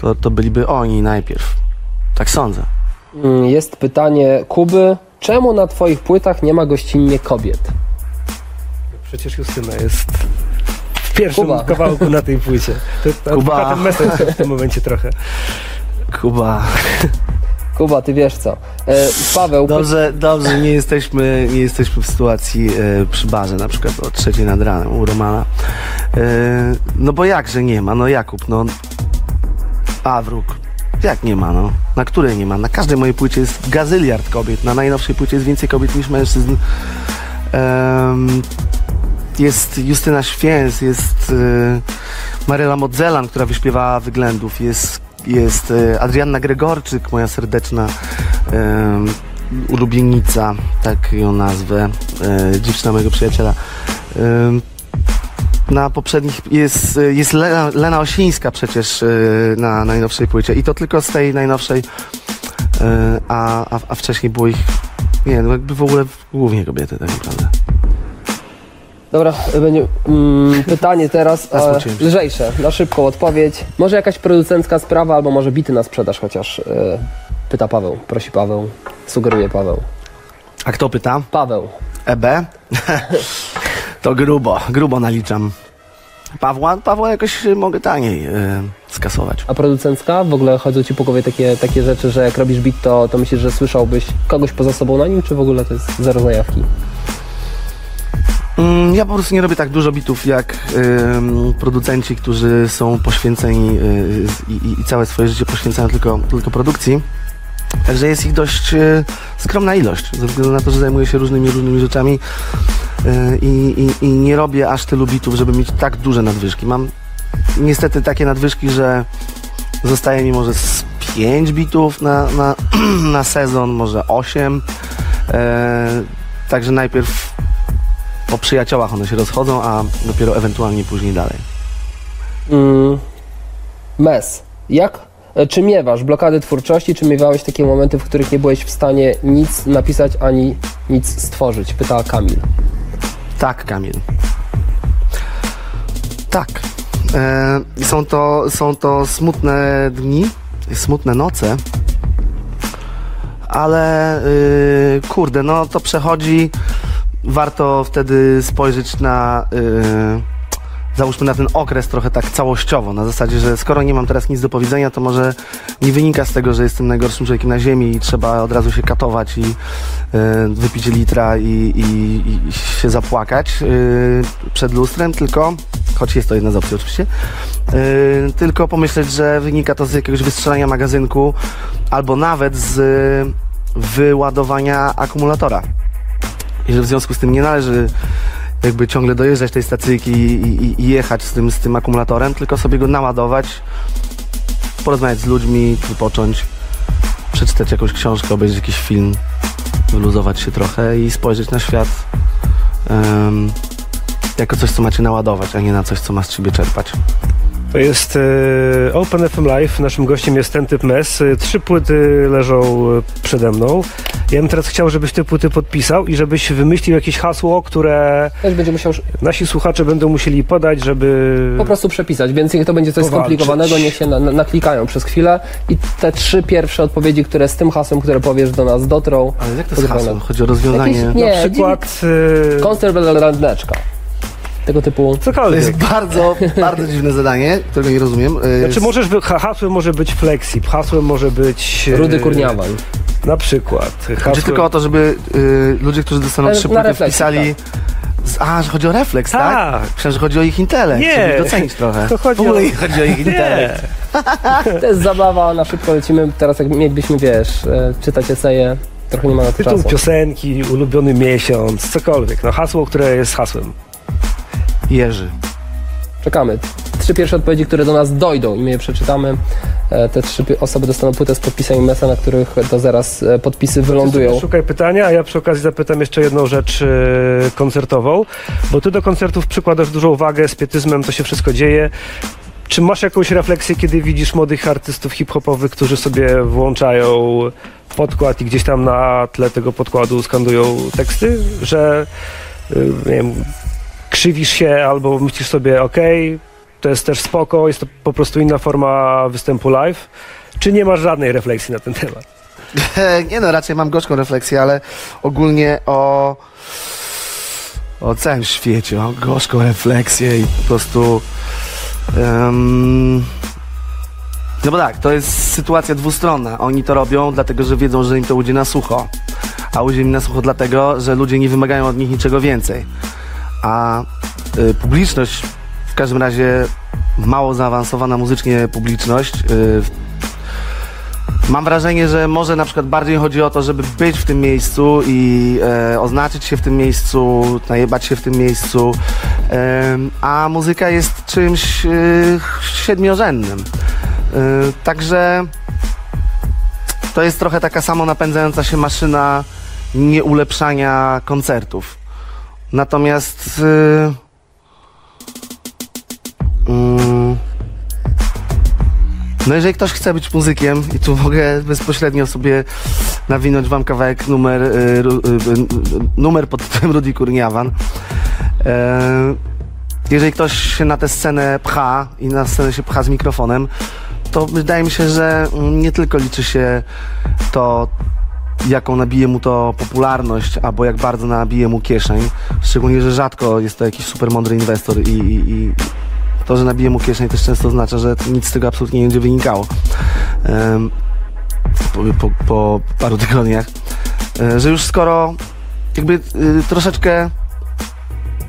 to, to byliby oni najpierw. Tak sądzę. Mm, Jest pytanie Kuby, czemu na twoich płytach nie ma gościnnie kobiet? Przecież Justyna jest pierwszym Kuba. kawałku na tej płycie. To jest Kuba. Mesa w tym momencie trochę. Kuba. Kuba, ty wiesz co. E, Paweł, Dobrze, dobrze, nie jesteśmy, nie jesteśmy w sytuacji e, przy barze, na przykład o trzeciej nad ranem u Romana. E, no bo jakże nie ma, no Jakub, no. A wróg. Jak nie ma, no? Na której nie ma? Na każdej mojej płycie jest gazyliard kobiet. Na najnowszej płycie jest więcej kobiet niż mężczyzn. Em, jest Justyna Święs, jest e, Maryla Modzelan, która wyśpiewała Wyględów, jest, jest e, Adrianna Gregorczyk, moja serdeczna em, ulubienica, tak ją nazwę, dziewczyna mojego przyjaciela. Na poprzednich jest, jest Lena, Lena Osińska przecież na najnowszej płycie i to tylko z tej najnowszej, a, a, a wcześniej było ich, nie, no jakby w ogóle głównie kobiety tak naprawdę. Dobra, będzie mm, pytanie teraz e, lżejsze, na szybką odpowiedź. Może jakaś producencka sprawa, albo może bity na sprzedaż chociaż. E, pyta Paweł, prosi Paweł, sugeruje Paweł. A kto pyta? Paweł, EB? to grubo, grubo naliczam. Pawła, Pawła jakoś mogę taniej e, skasować. a producencka? W ogóle chodzą ci po głowie takie, takie rzeczy, że jak robisz bit, to, to myślisz, że słyszałbyś kogoś poza sobą na nim, czy w ogóle to jest zero zajawki? Mm, Ja po prostu nie robię tak dużo bitów jak producenci, którzy są poświęceni y, i, i, całe swoje życie poświęcają tylko, tylko produkcji. Także jest ich dość y, skromna ilość, ze względu na to, że zajmuję się różnymi, różnymi rzeczami y, i, i, i nie robię aż tylu bitów, żeby mieć tak duże nadwyżki. Mam niestety takie nadwyżki, że zostaje mi może z 5 bitów na, na, na sezon, może 8. E, także najpierw po przyjaciołach one się rozchodzą, a dopiero ewentualnie później dalej. Mm, mes. Jak? e, Czy miewasz blokady twórczości, czy miewałeś takie momenty, w których nie byłeś w stanie nic napisać ani nic stworzyć? Pyta Kamil. Tak, Kamil. Tak. E, są, to, są to smutne dni, smutne noce, ale y, kurde, no to przechodzi. Warto wtedy spojrzeć na. Y, Załóżmy na ten okres trochę tak całościowo, na zasadzie, że skoro nie mam teraz nic do powiedzenia, to może nie wynika z tego, że jestem najgorszym człowiekiem na ziemi i trzeba od razu się katować i e, wypić litra i, i, i się zapłakać e, przed lustrem, tylko, choć jest to jedna z opcji oczywiście, e, tylko pomyśleć, że wynika to z jakiegoś wystrzelania magazynku albo nawet z wyładowania akumulatora. I że w związku z tym nie należy jakby ciągle dojeżdżać tej stacyjki i, i, i jechać z tym, z tym akumulatorem, tylko sobie go naładować, porozmawiać z ludźmi, wypocząć, przeczytać jakąś książkę, obejrzeć jakiś film, wyluzować się trochę i spojrzeć na świat em, jako coś, co macie naładować, a nie na coś, co ma z ciebie czerpać. To jest e, Open FM Live. Naszym gościem jest ten typ mes. Trzy płyty leżą e, przede mną. Ja bym teraz chciał, żebyś te płyty podpisał i żebyś wymyślił jakieś hasło, które Ktoś będzie musiał nasi słuchacze będą musieli podać, żeby... po prostu przepisać, więc niech to będzie coś Powalczyć. skomplikowanego, niech się na, na, naklikają przez chwilę i te trzy pierwsze odpowiedzi, które z tym hasłem, które powiesz do nas dotrą. Ale jak to jest hasło? Chodzi o rozwiązanie... Jakieś- nie, Na przykład... Konserwatywna Tego typu. To Cokolwiek. jest bardzo, bardzo dziwne zadanie, którego nie rozumiem. E, Znaczy możesz, hasłem może być flexip, hasłem może być... e, Rudy Kurniawan. Na przykład. Chodzi Hasłem... tylko o to, żeby y, ludzie, którzy dostaną trzy refleksję, wpisali... Z, a, że chodzi o refleks, tak? Tak. Myślałem, że chodzi o ich intelekt. Nie. Żeby docenić trochę. To chodzi o- chodzi o ich intelekt. To jest zabawa, na szybko lecimy. Teraz jak mielibyśmy, wiesz, e, czytać eseje, trochę nie ma na to Tytuł czasu. piosenki, ulubiony miesiąc, cokolwiek. No hasło, które jest hasłem. Jerzy. Czekamy. Trzy pierwsze odpowiedzi, które do nas dojdą i my je przeczytamy. E, Te trzy osoby dostaną płytę z podpisami Mesa, na których to zaraz e, podpisy wylądują. Szukaj pytania, a ja przy okazji zapytam jeszcze jedną rzecz e, koncertową, bo ty do koncertów przykładasz dużą uwagę, z pietyzmem to się wszystko dzieje. Czy masz jakąś refleksję, kiedy widzisz młodych artystów hip-hopowych, którzy sobie włączają podkład i gdzieś tam na tle tego podkładu skandują teksty, że nie wiem, krzywisz się albo myślisz sobie, okej, to jest też spoko, jest to po prostu inna forma występu live, czy nie masz żadnej refleksji na ten temat? Nie no, raczej mam gorzką refleksję, ale ogólnie o... o całym świecie, o gorzką refleksję i po prostu... em, no bo tak, to jest sytuacja dwustronna. Oni to robią dlatego, że wiedzą, że im to ujdzie na sucho. A ujdzie im na sucho dlatego, że ludzie nie wymagają od nich niczego więcej. A y, publiczność, w każdym razie mało zaawansowana muzycznie publiczność, y, mam wrażenie, że może na przykład bardziej chodzi o to, żeby być w tym miejscu i e, oznaczyć się w tym miejscu, najebać się w tym miejscu, a muzyka jest czymś y, siedmiorzędnym. Y, Także to jest trochę taka samo napędzająca się maszyna nieulepszania koncertów. Natomiast y, mm, no jeżeli ktoś chce być muzykiem i tu mogę bezpośrednio sobie nawinąć wam kawałek numer, y, y, y, numer pod tytułem Rudy Kurniawan. E, jeżeli ktoś się na tę scenę pcha i na scenę się pcha z mikrofonem, to wydaje mi się, że nie tylko liczy się to, jaką nabije mu to popularność, albo jak bardzo nabije mu kieszeń. Szczególnie, że rzadko jest to jakiś super mądry inwestor i, i, i to, że nabije mu kieszeń też często oznacza, że nic z tego absolutnie nie będzie wynikało. Po, po, po paru tygodniach. E, że już skoro jakby y, troszeczkę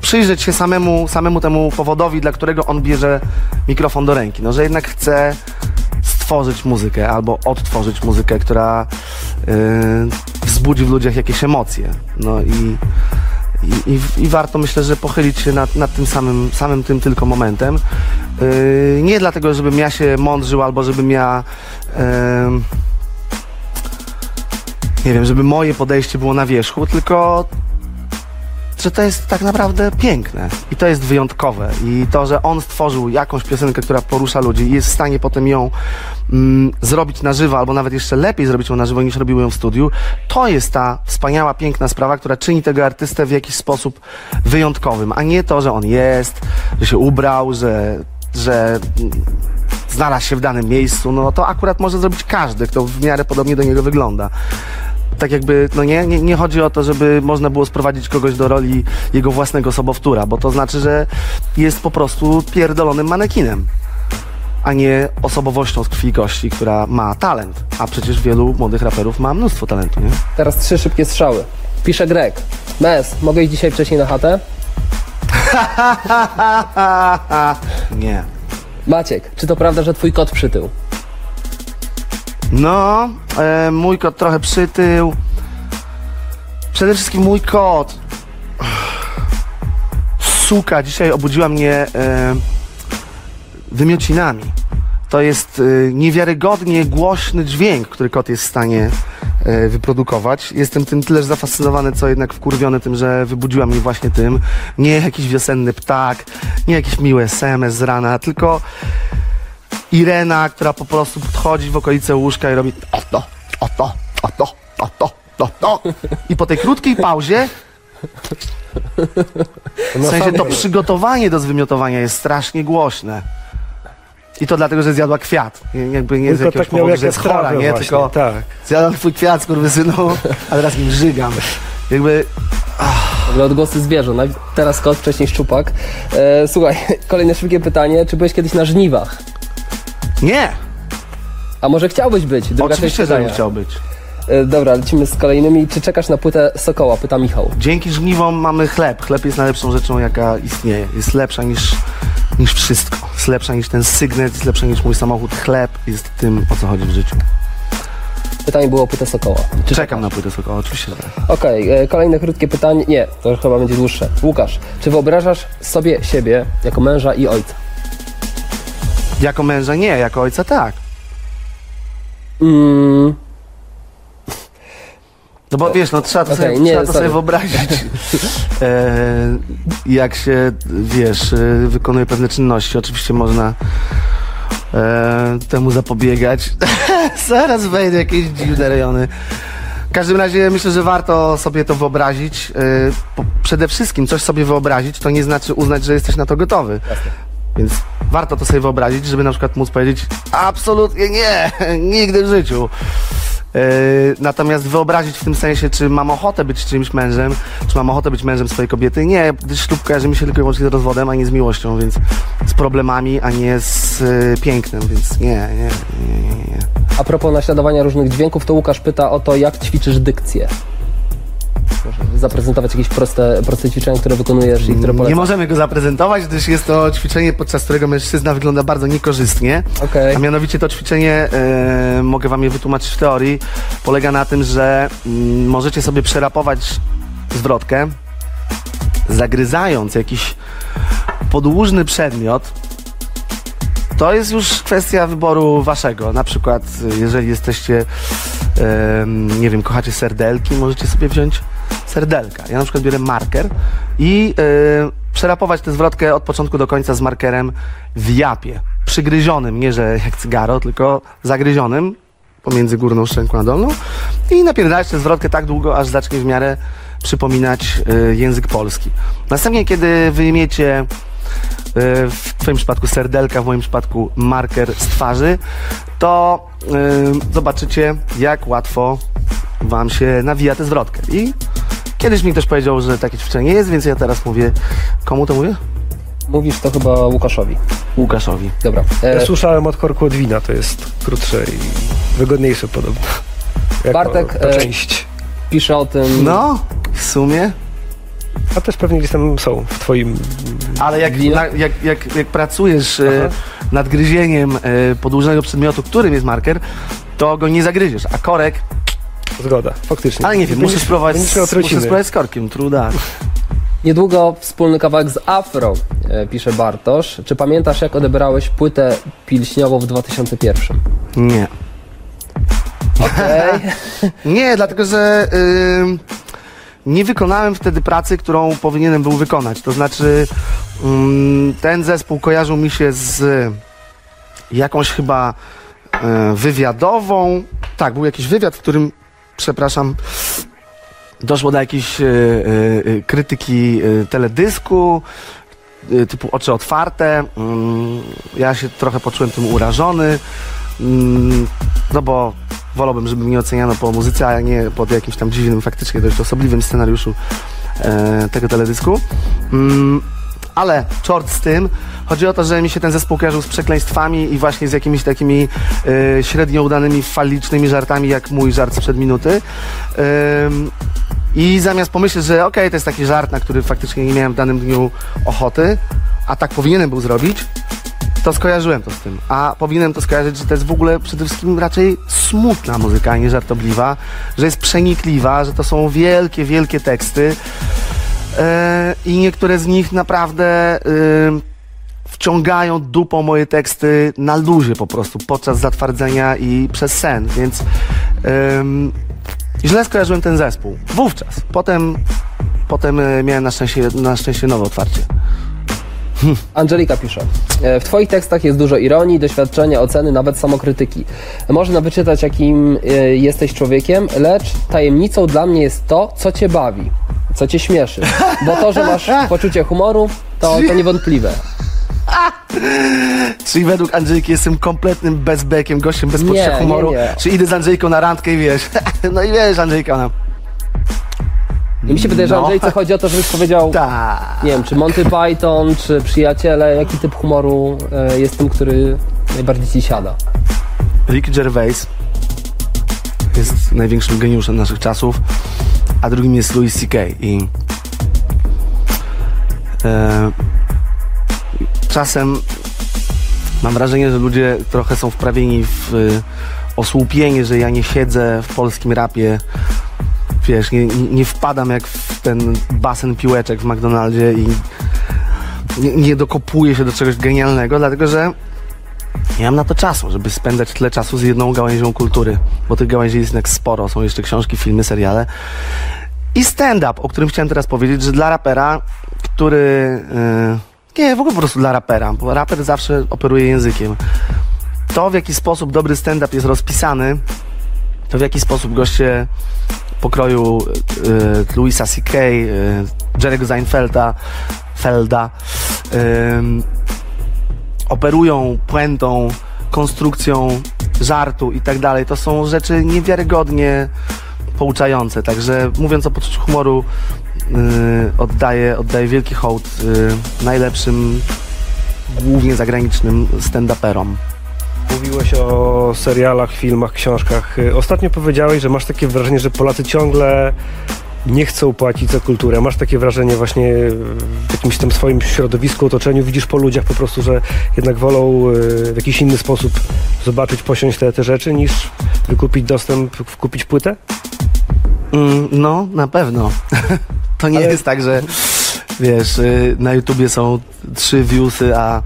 przyjrzeć się samemu, samemu temu powodowi, dla którego on bierze mikrofon do ręki. No, że jednak chce stworzyć muzykę albo odtworzyć muzykę, która y, wzbudzi w ludziach jakieś emocje. No i, i, i, i warto myślę, że pochylić się nad, nad tym samym, samym tym tylko momentem. Y, nie dlatego, żebym ja się mądrzył albo żebym ja em, nie wiem, żeby moje podejście było na wierzchu, tylko że to jest tak naprawdę piękne i to jest wyjątkowe. I to, że on stworzył jakąś piosenkę, która porusza ludzi i jest w stanie potem ją mm, zrobić na żywo, albo nawet jeszcze lepiej zrobić ją na żywo niż robił ją w studiu, to jest ta wspaniała, piękna sprawa, która czyni tego artystę w jakiś sposób wyjątkowym, a nie to, że on jest, że się ubrał, że, że znalazł się w danym miejscu, no to akurat może zrobić każdy, kto w miarę podobnie do niego wygląda tak jakby, no nie, nie, nie chodzi o to, żeby można było sprowadzić kogoś do roli jego własnego sobowtóra, bo to znaczy, że jest po prostu pierdolonym manekinem, a nie osobowością z krwi i kości, która ma talent. A przecież wielu młodych raperów ma mnóstwo talentu, nie? Teraz trzy szybkie strzały. Pisze Greg. Mes, mogę iść dzisiaj wcześniej na chatę? nie. Maciek, czy to prawda, że twój kot przytył? No, e, mój kot trochę przytył. Przede wszystkim mój kot. Suka, dzisiaj obudziła mnie e, wymiocinami. To jest e, niewiarygodnie głośny dźwięk, który kot jest w stanie e, wyprodukować. Jestem tym tyle zafascynowany, co jednak wkurwiony tym, że wybudziła mnie właśnie tym. Nie jakiś wiosenny ptak, nie jakiś miły SMS z rana, tylko Irena, która po prostu podchodzi w okolice łóżka i robi oto, oto, oto, oto, oto. I po tej krótkiej pauzie, w sensie to przygotowanie do zwymiotowania jest strasznie głośne. I to dlatego, że zjadła kwiat. Jakby nie z Tylko jakiegoś tak powodu, że jest chora, nie? właśnie, Tylko tak. zjadłam twój kwiat, skurwysynu, a teraz nim żygam. Jakby W ogóle odgłosy zwierząt. Teraz kot, wcześniej szczupak. E, słuchaj, kolejne szybkie pytanie. Czy byłeś kiedyś na żniwach? Nie! A może chciałbyś być? Druga część Oczywiście, że bym pytania. chciał być. E, dobra, lecimy z kolejnymi. Czy czekasz na płytę Sokoła? Pyta Michał. Dzięki żniwom mamy chleb. Chleb jest najlepszą rzeczą, jaka istnieje. Jest lepsza niż, niż wszystko. Jest lepsza niż ten sygnet, jest lepsza niż mój samochód. Chleb jest tym, o co chodzi w życiu. Pytanie było o płytę Sokoła. Czy Czekam na płytę Sokoła, oczywiście, że tak. Okej, e, kolejne krótkie pytanie. Nie, to chyba będzie dłuższe. Łukasz, czy wyobrażasz sobie siebie jako męża i ojca? Jako męża nie, jako ojca tak. Mm, No bo wiesz, no trzeba to, Okej, sobie, nie, trzeba to sobie wyobrazić. E, jak się, wiesz, e, wykonuje pewne czynności. Oczywiście można e, temu zapobiegać. Zaraz wejdę jakieś dziwne rejony. W każdym razie myślę, że warto sobie to wyobrazić. E, przede wszystkim coś sobie wyobrazić, to nie znaczy uznać, że jesteś na to gotowy. Więc warto to sobie wyobrazić, żeby na przykład móc powiedzieć absolutnie nie, nigdy w życiu. Yy, natomiast wyobrazić w tym sensie, czy mam ochotę być czymś mężem, czy mam ochotę być mężem swojej kobiety, nie, gdyż ślub kojarzy mi się tylko i wyłącznie z rozwodem, a nie z miłością, więc z problemami, a nie z yy, pięknem, więc nie, nie, nie, nie, nie. A propos naśladowania różnych dźwięków, to Łukasz pyta o to, jak ćwiczysz dykcję. Zaprezentować jakieś proste, proste ćwiczenia, które wykonujesz i które Nie polecasz. możemy go zaprezentować, gdyż jest to ćwiczenie, podczas którego mężczyzna wygląda bardzo niekorzystnie. Okej. A mianowicie to ćwiczenie, e, mogę wam je wytłumaczyć w teorii, polega na tym, że mm, możecie sobie przerapować zwrotkę, zagryzając jakiś podłużny przedmiot. To jest już kwestia wyboru waszego. Na przykład, y, jeżeli jesteście, em, nie wiem, kochacie serdelki, możecie sobie wziąć serdelka. Ja na przykład biorę marker i y, przerapować tę zwrotkę od początku do końca z markerem w japie. Przygryzionym, nie że jak cygaro, tylko zagryzionym pomiędzy górną szczęką a dolną i napierdalać tę zwrotkę tak długo, aż zacznie w miarę przypominać y, język polski. Następnie, kiedy wyjmiecie y, w twoim przypadku serdelka, w moim przypadku marker z twarzy, to zobaczycie, jak łatwo wam się nawija tę zwrotkę. I kiedyś mi ktoś powiedział, że takie ćwiczenie jest, więc ja teraz mówię, komu to mówię? Mówisz to chyba Łukaszowi. Łukaszowi. Dobra. Ja E, słyszałem od korku od wina, to jest krótsze i wygodniejsze podobno. Bartek, ta e, część. pisze o tym. No, w sumie. A też pewnie gdzieś tam są w twoim... Ale jak, na, jak, jak, jak pracujesz e, nad gryzieniem e, podłużnego przedmiotu, którym jest marker, to go nie zagryziesz, a korek, Zgoda, faktycznie. ale nie wiem, muszę spróbować, muszę spróbować z korkiem, truda. Niedługo wspólny kawałek z Afro, e, pisze Bartosz. Czy pamiętasz, jak odebrałeś płytę pilśniową w 2001? Nie. Okej. Nie, dlatego że nie wykonałem wtedy pracy, którą powinienem był wykonać. To znaczy, ten zespół kojarzył mi się z jakąś chyba e, wywiadową. Tak, był jakiś wywiad, w którym, przepraszam, doszło do jakiejś e, e, e, krytyki teledysku. Typu oczy otwarte. Ym, Ja się trochę poczułem tym urażony. Ym, No bo wolałbym, żeby mnie oceniano po muzyce, a nie pod jakimś tam dziwnym, faktycznie dość osobliwym scenariuszu tego teledysku. Ale czort z tym. Chodzi o to, że mi się ten zespół kojarzył z przekleństwami i właśnie z jakimiś takimi e, średnio udanymi falicznymi żartami, jak mój żart sprzed minuty. I zamiast pomyśleć, że okej, to jest taki żart, na który faktycznie nie miałem w danym dniu ochoty, a tak powinienem był zrobić, to skojarzyłem to z tym. A powinienem to skojarzyć, że to jest w ogóle przede wszystkim raczej smutna muzyka, a nie żartobliwa, że jest przenikliwa, że to są wielkie, wielkie teksty i niektóre z nich naprawdę e, wciągają dupą moje teksty na luzie po prostu, podczas zatwardzenia i przez sen, więc em, źle skojarzyłem ten zespół. Wówczas. Potem, potem e, miałem na szczęście, na szczęście nowe otwarcie. Angelika pisze. e, W Twoich tekstach jest dużo ironii, doświadczenia, oceny, nawet samokrytyki. Można wyczytać, jakim e, jesteś człowiekiem, lecz tajemnicą dla mnie jest to, co Cię bawi, co Cię śmieszy. Bo to, że masz poczucie humoru, to, to niewątpliwe. Czyli według Andrzejki jestem kompletnym bezbekiem, gościem bez Nie, poczucia nie, humoru. nie. Czy idę z Andrzejką na randkę i wiesz, no i wiesz Andrzejka, ona, I mi się wydaje, że No. Andrzejce chodzi o to, żebyś powiedział, ta. nie wiem, czy Monty Python, czy Przyjaciele, jaki typ humoru e, jest tym, który najbardziej Ci siada. Ricky Gervais jest największym geniuszem naszych czasów, a drugim jest Louis C.K. i e, czasem mam wrażenie, że ludzie trochę są wprawieni w e, osłupienie, że ja nie siedzę w polskim rapie wiesz, nie, nie nie wpadam jak w ten basen piłeczek w McDonaldzie i nie, nie dokopuję się do czegoś genialnego, dlatego że nie mam na to czasu, żeby spędzać tyle czasu z jedną gałęzią kultury, bo tych gałęzi jest jednak sporo. Są jeszcze książki, filmy, seriale. I stand-up, o którym chciałem teraz powiedzieć, że dla rapera, który... Yy, nie, w ogóle po prostu dla rapera, bo raper zawsze operuje językiem. To, w jaki sposób dobry stand-up jest rozpisany, to w jaki sposób goście pokroju yy, Louisa C.K., yy, Jerry'ego Seinfelda, Felda, yy, operują puentą, konstrukcją żartu i tak dalej. To są rzeczy niewiarygodnie pouczające. Także mówiąc o poczuciu humoru, yy, oddaję, oddaję wielki hołd yy, najlepszym, głównie zagranicznym stand-uperom. Mówiłeś o serialach, filmach, książkach. Y, Ostatnio powiedziałeś, że masz takie wrażenie, że Polacy ciągle nie chcą płacić za kulturę. Masz takie wrażenie właśnie w jakimś tym swoim środowisku, otoczeniu, widzisz po ludziach po prostu, że jednak wolą y, w jakiś inny sposób zobaczyć, posiąść te, te rzeczy, niż wykupić dostęp, kupić płytę? Mm, no, na pewno. to nie Ale- jest tak, że wiesz, y, na YouTubie są trzy viewsy, a,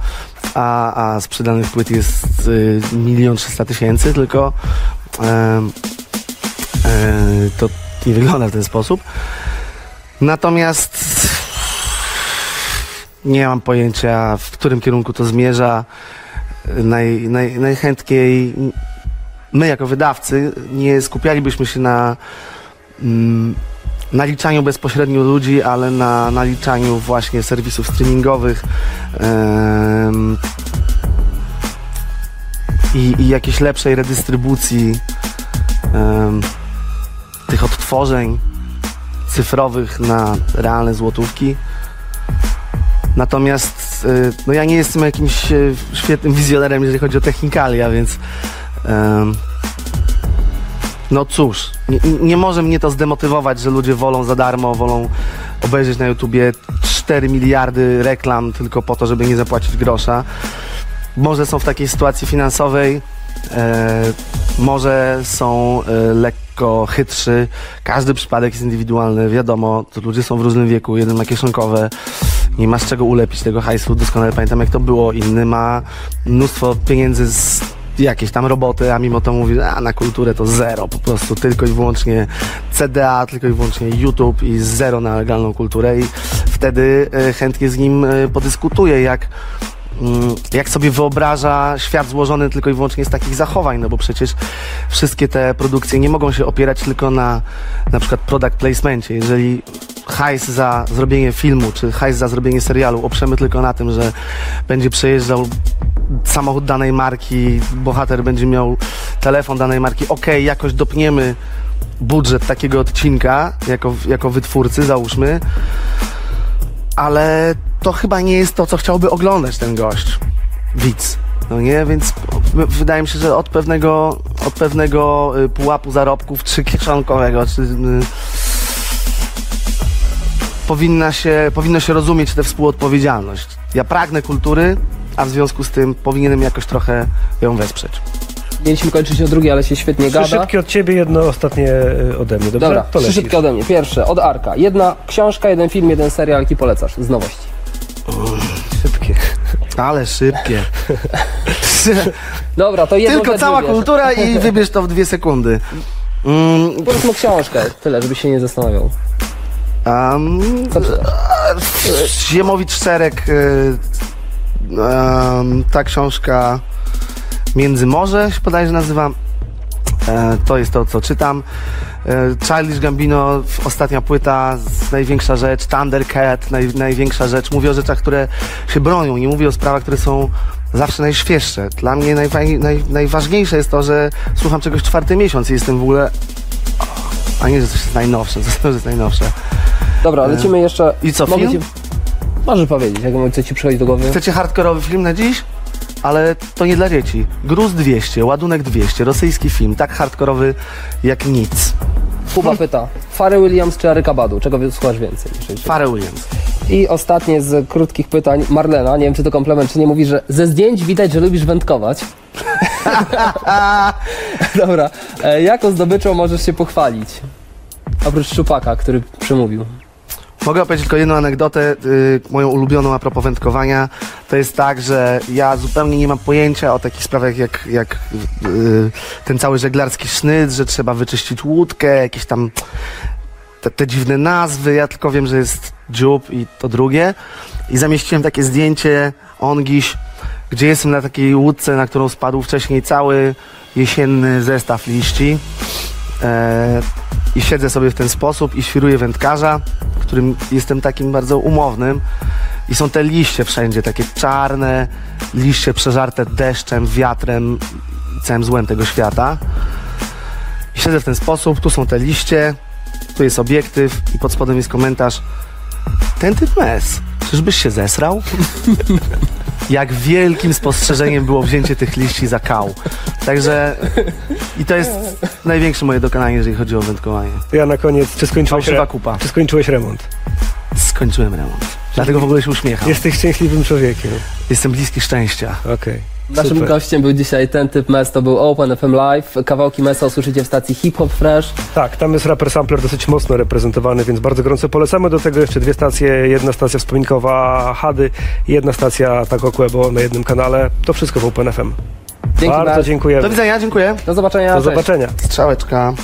a, a sprzedanych płyt jest y, milion trzysta tysięcy, tylko e, to nie wygląda w ten sposób. Natomiast nie mam pojęcia, w którym kierunku to zmierza. Naj, naj, najchętniej my jako wydawcy nie skupialibyśmy się na mm, naliczaniu bezpośrednio ludzi, ale na naliczaniu właśnie serwisów streamingowych i, i jakiejś lepszej redystrybucji tych odtworzeń cyfrowych na realne złotówki. Natomiast y, no ja nie jestem jakimś y, świetnym wizjonerem, jeżeli chodzi o technikalia, więc em, no cóż, nie, nie może mnie to zdemotywować, że ludzie wolą za darmo, wolą obejrzeć na YouTubie 4 miliardy reklam tylko po to, żeby nie zapłacić grosza. Może są w takiej sytuacji finansowej, może są e, lekko chytrzy. Każdy przypadek jest indywidualny, wiadomo, to ludzie są w różnym wieku. Jeden ma kieszonkowe, nie ma z czego ulepić tego hajsu. Doskonale pamiętam, jak to było. Inny ma mnóstwo pieniędzy z jakieś tam roboty, a mimo to mówi, a na kulturę to zero, po prostu tylko i wyłącznie CDA, tylko i wyłącznie YouTube i zero na legalną kulturę i wtedy e, chętnie z nim e, podyskutuję, jak jak sobie wyobraża świat złożony tylko i wyłącznie z takich zachowań, no bo przecież wszystkie te produkcje nie mogą się opierać tylko na na przykład product placemencie. Jeżeli hajs za zrobienie filmu, czy hajs za zrobienie serialu oprzemy tylko na tym, że będzie przejeżdżał samochód danej marki, bohater będzie miał telefon danej marki, okej, jakoś dopniemy budżet takiego odcinka jako, jako wytwórcy, załóżmy, ale to chyba nie jest to, co chciałby oglądać ten gość, widz. No nie, więc wydaje mi się, że od pewnego, od pewnego y, pułapu zarobków, czy kieszonkowego, czy y, powinna się, powinno się rozumieć tę współodpowiedzialność. Ja pragnę kultury, a w związku z tym powinienem jakoś trochę ją wesprzeć. Mieliśmy kończyć o drugiej, ale się świetnie Trzy gada. szybkie od ciebie, jedno ostatnie y, ode mnie, dobrze? Dobra, to trzy lecisz. szybkie ode mnie. Pierwsze, od Arka. Jedna książka, jeden film, jeden serial, jaki polecasz z nowości. Szybkie. Ale szybkie. Dobra, to jedno Tylko cała kultura i wybierz to w dwie sekundy. Mm, Powiedzmy książkę, tyle, żeby się nie zastanawiał. um? Ziemowicz Szereg, em, ta książka Międzymorze się bodajże nazywa. E, to jest to, co czytam. E, Childish Gambino, ostatnia płyta, największa rzecz. Thundercat, naj, największa rzecz. Mówię o rzeczach, które się bronią. Nie mówię o sprawach, które są zawsze najświeższe. Dla mnie naj, najważniejsze jest to, że słucham czegoś czwarty miesiąc i jestem w ogóle... A nie, że coś jest najnowsze, to jest najnowsze. Dobra, lecimy jeszcze... I co, Mogę film? Ci... Możesz powiedzieć, jak co ci przychodzi do głowy. Chcecie hardkorowy film na dziś? Ale to nie dla dzieci. Gruz 200, ładunek 200, rosyjski film, tak hardkorowy jak nic. Kuba pyta, Fary Williams czy Aryka Badu? Czego słuchasz więcej? Pharrell Williams. I ostatnie z krótkich pytań. Marlena, nie wiem czy to komplement, czy nie, mówi, że ze zdjęć widać, że lubisz wędkować. Dobra, e, jaką zdobyczą możesz się pochwalić? Oprócz szczupaka, który przemówił. Mogę opowiedzieć tylko jedną anegdotę, y, moją ulubioną a propos wędkowania. To jest tak, że ja zupełnie nie mam pojęcia o takich sprawach jak, jak y, ten cały żeglarski sznyt, że trzeba wyczyścić łódkę, jakieś tam te, te dziwne nazwy. Ja tylko wiem, że jest dziób i to drugie. I zamieściłem takie zdjęcie ongiś, gdzie jestem na takiej łódce, na którą spadł wcześniej cały jesienny zestaw liści. E, I siedzę sobie w ten sposób i świruję wędkarza, którym jestem takim bardzo umownym. I są te liście wszędzie, takie czarne liście przeżarte deszczem, wiatrem. całym złem tego świata. I siedzę w ten sposób, tu są te liście, tu jest obiektyw i pod spodem jest komentarz. Ten typ mes, czyżbyś się zesrał? Jak wielkim spostrzeżeniem było wzięcie tych liści za kał. Także i to jest największe moje dokonanie, jeżeli chodzi o wędkowanie. Ja na koniec, czy skończyłeś, re- kupa. czy skończyłeś remont? Skończyłem remont. Dlatego w ogóle się uśmiecham. Jesteś szczęśliwym człowiekiem. Jestem bliski szczęścia. Okej. Naszym Super. gościem był dzisiaj ten typ mes, to był Open FM Live. Kawałki mesa usłyszycie w stacji Hip Hop Fresh. Tak, tam jest raper sampler dosyć mocno reprezentowany, więc bardzo gorąco polecamy. Do tego jeszcze dwie stacje, jedna stacja wspominkowa Hady jedna stacja Taco Quebo na jednym kanale. To wszystko w OpenFM. Dzięki Bardzo bardzo. dziękujemy. Do widzenia, dziękuję. Do zobaczenia. Do cześć. zobaczenia. Strzałeczka.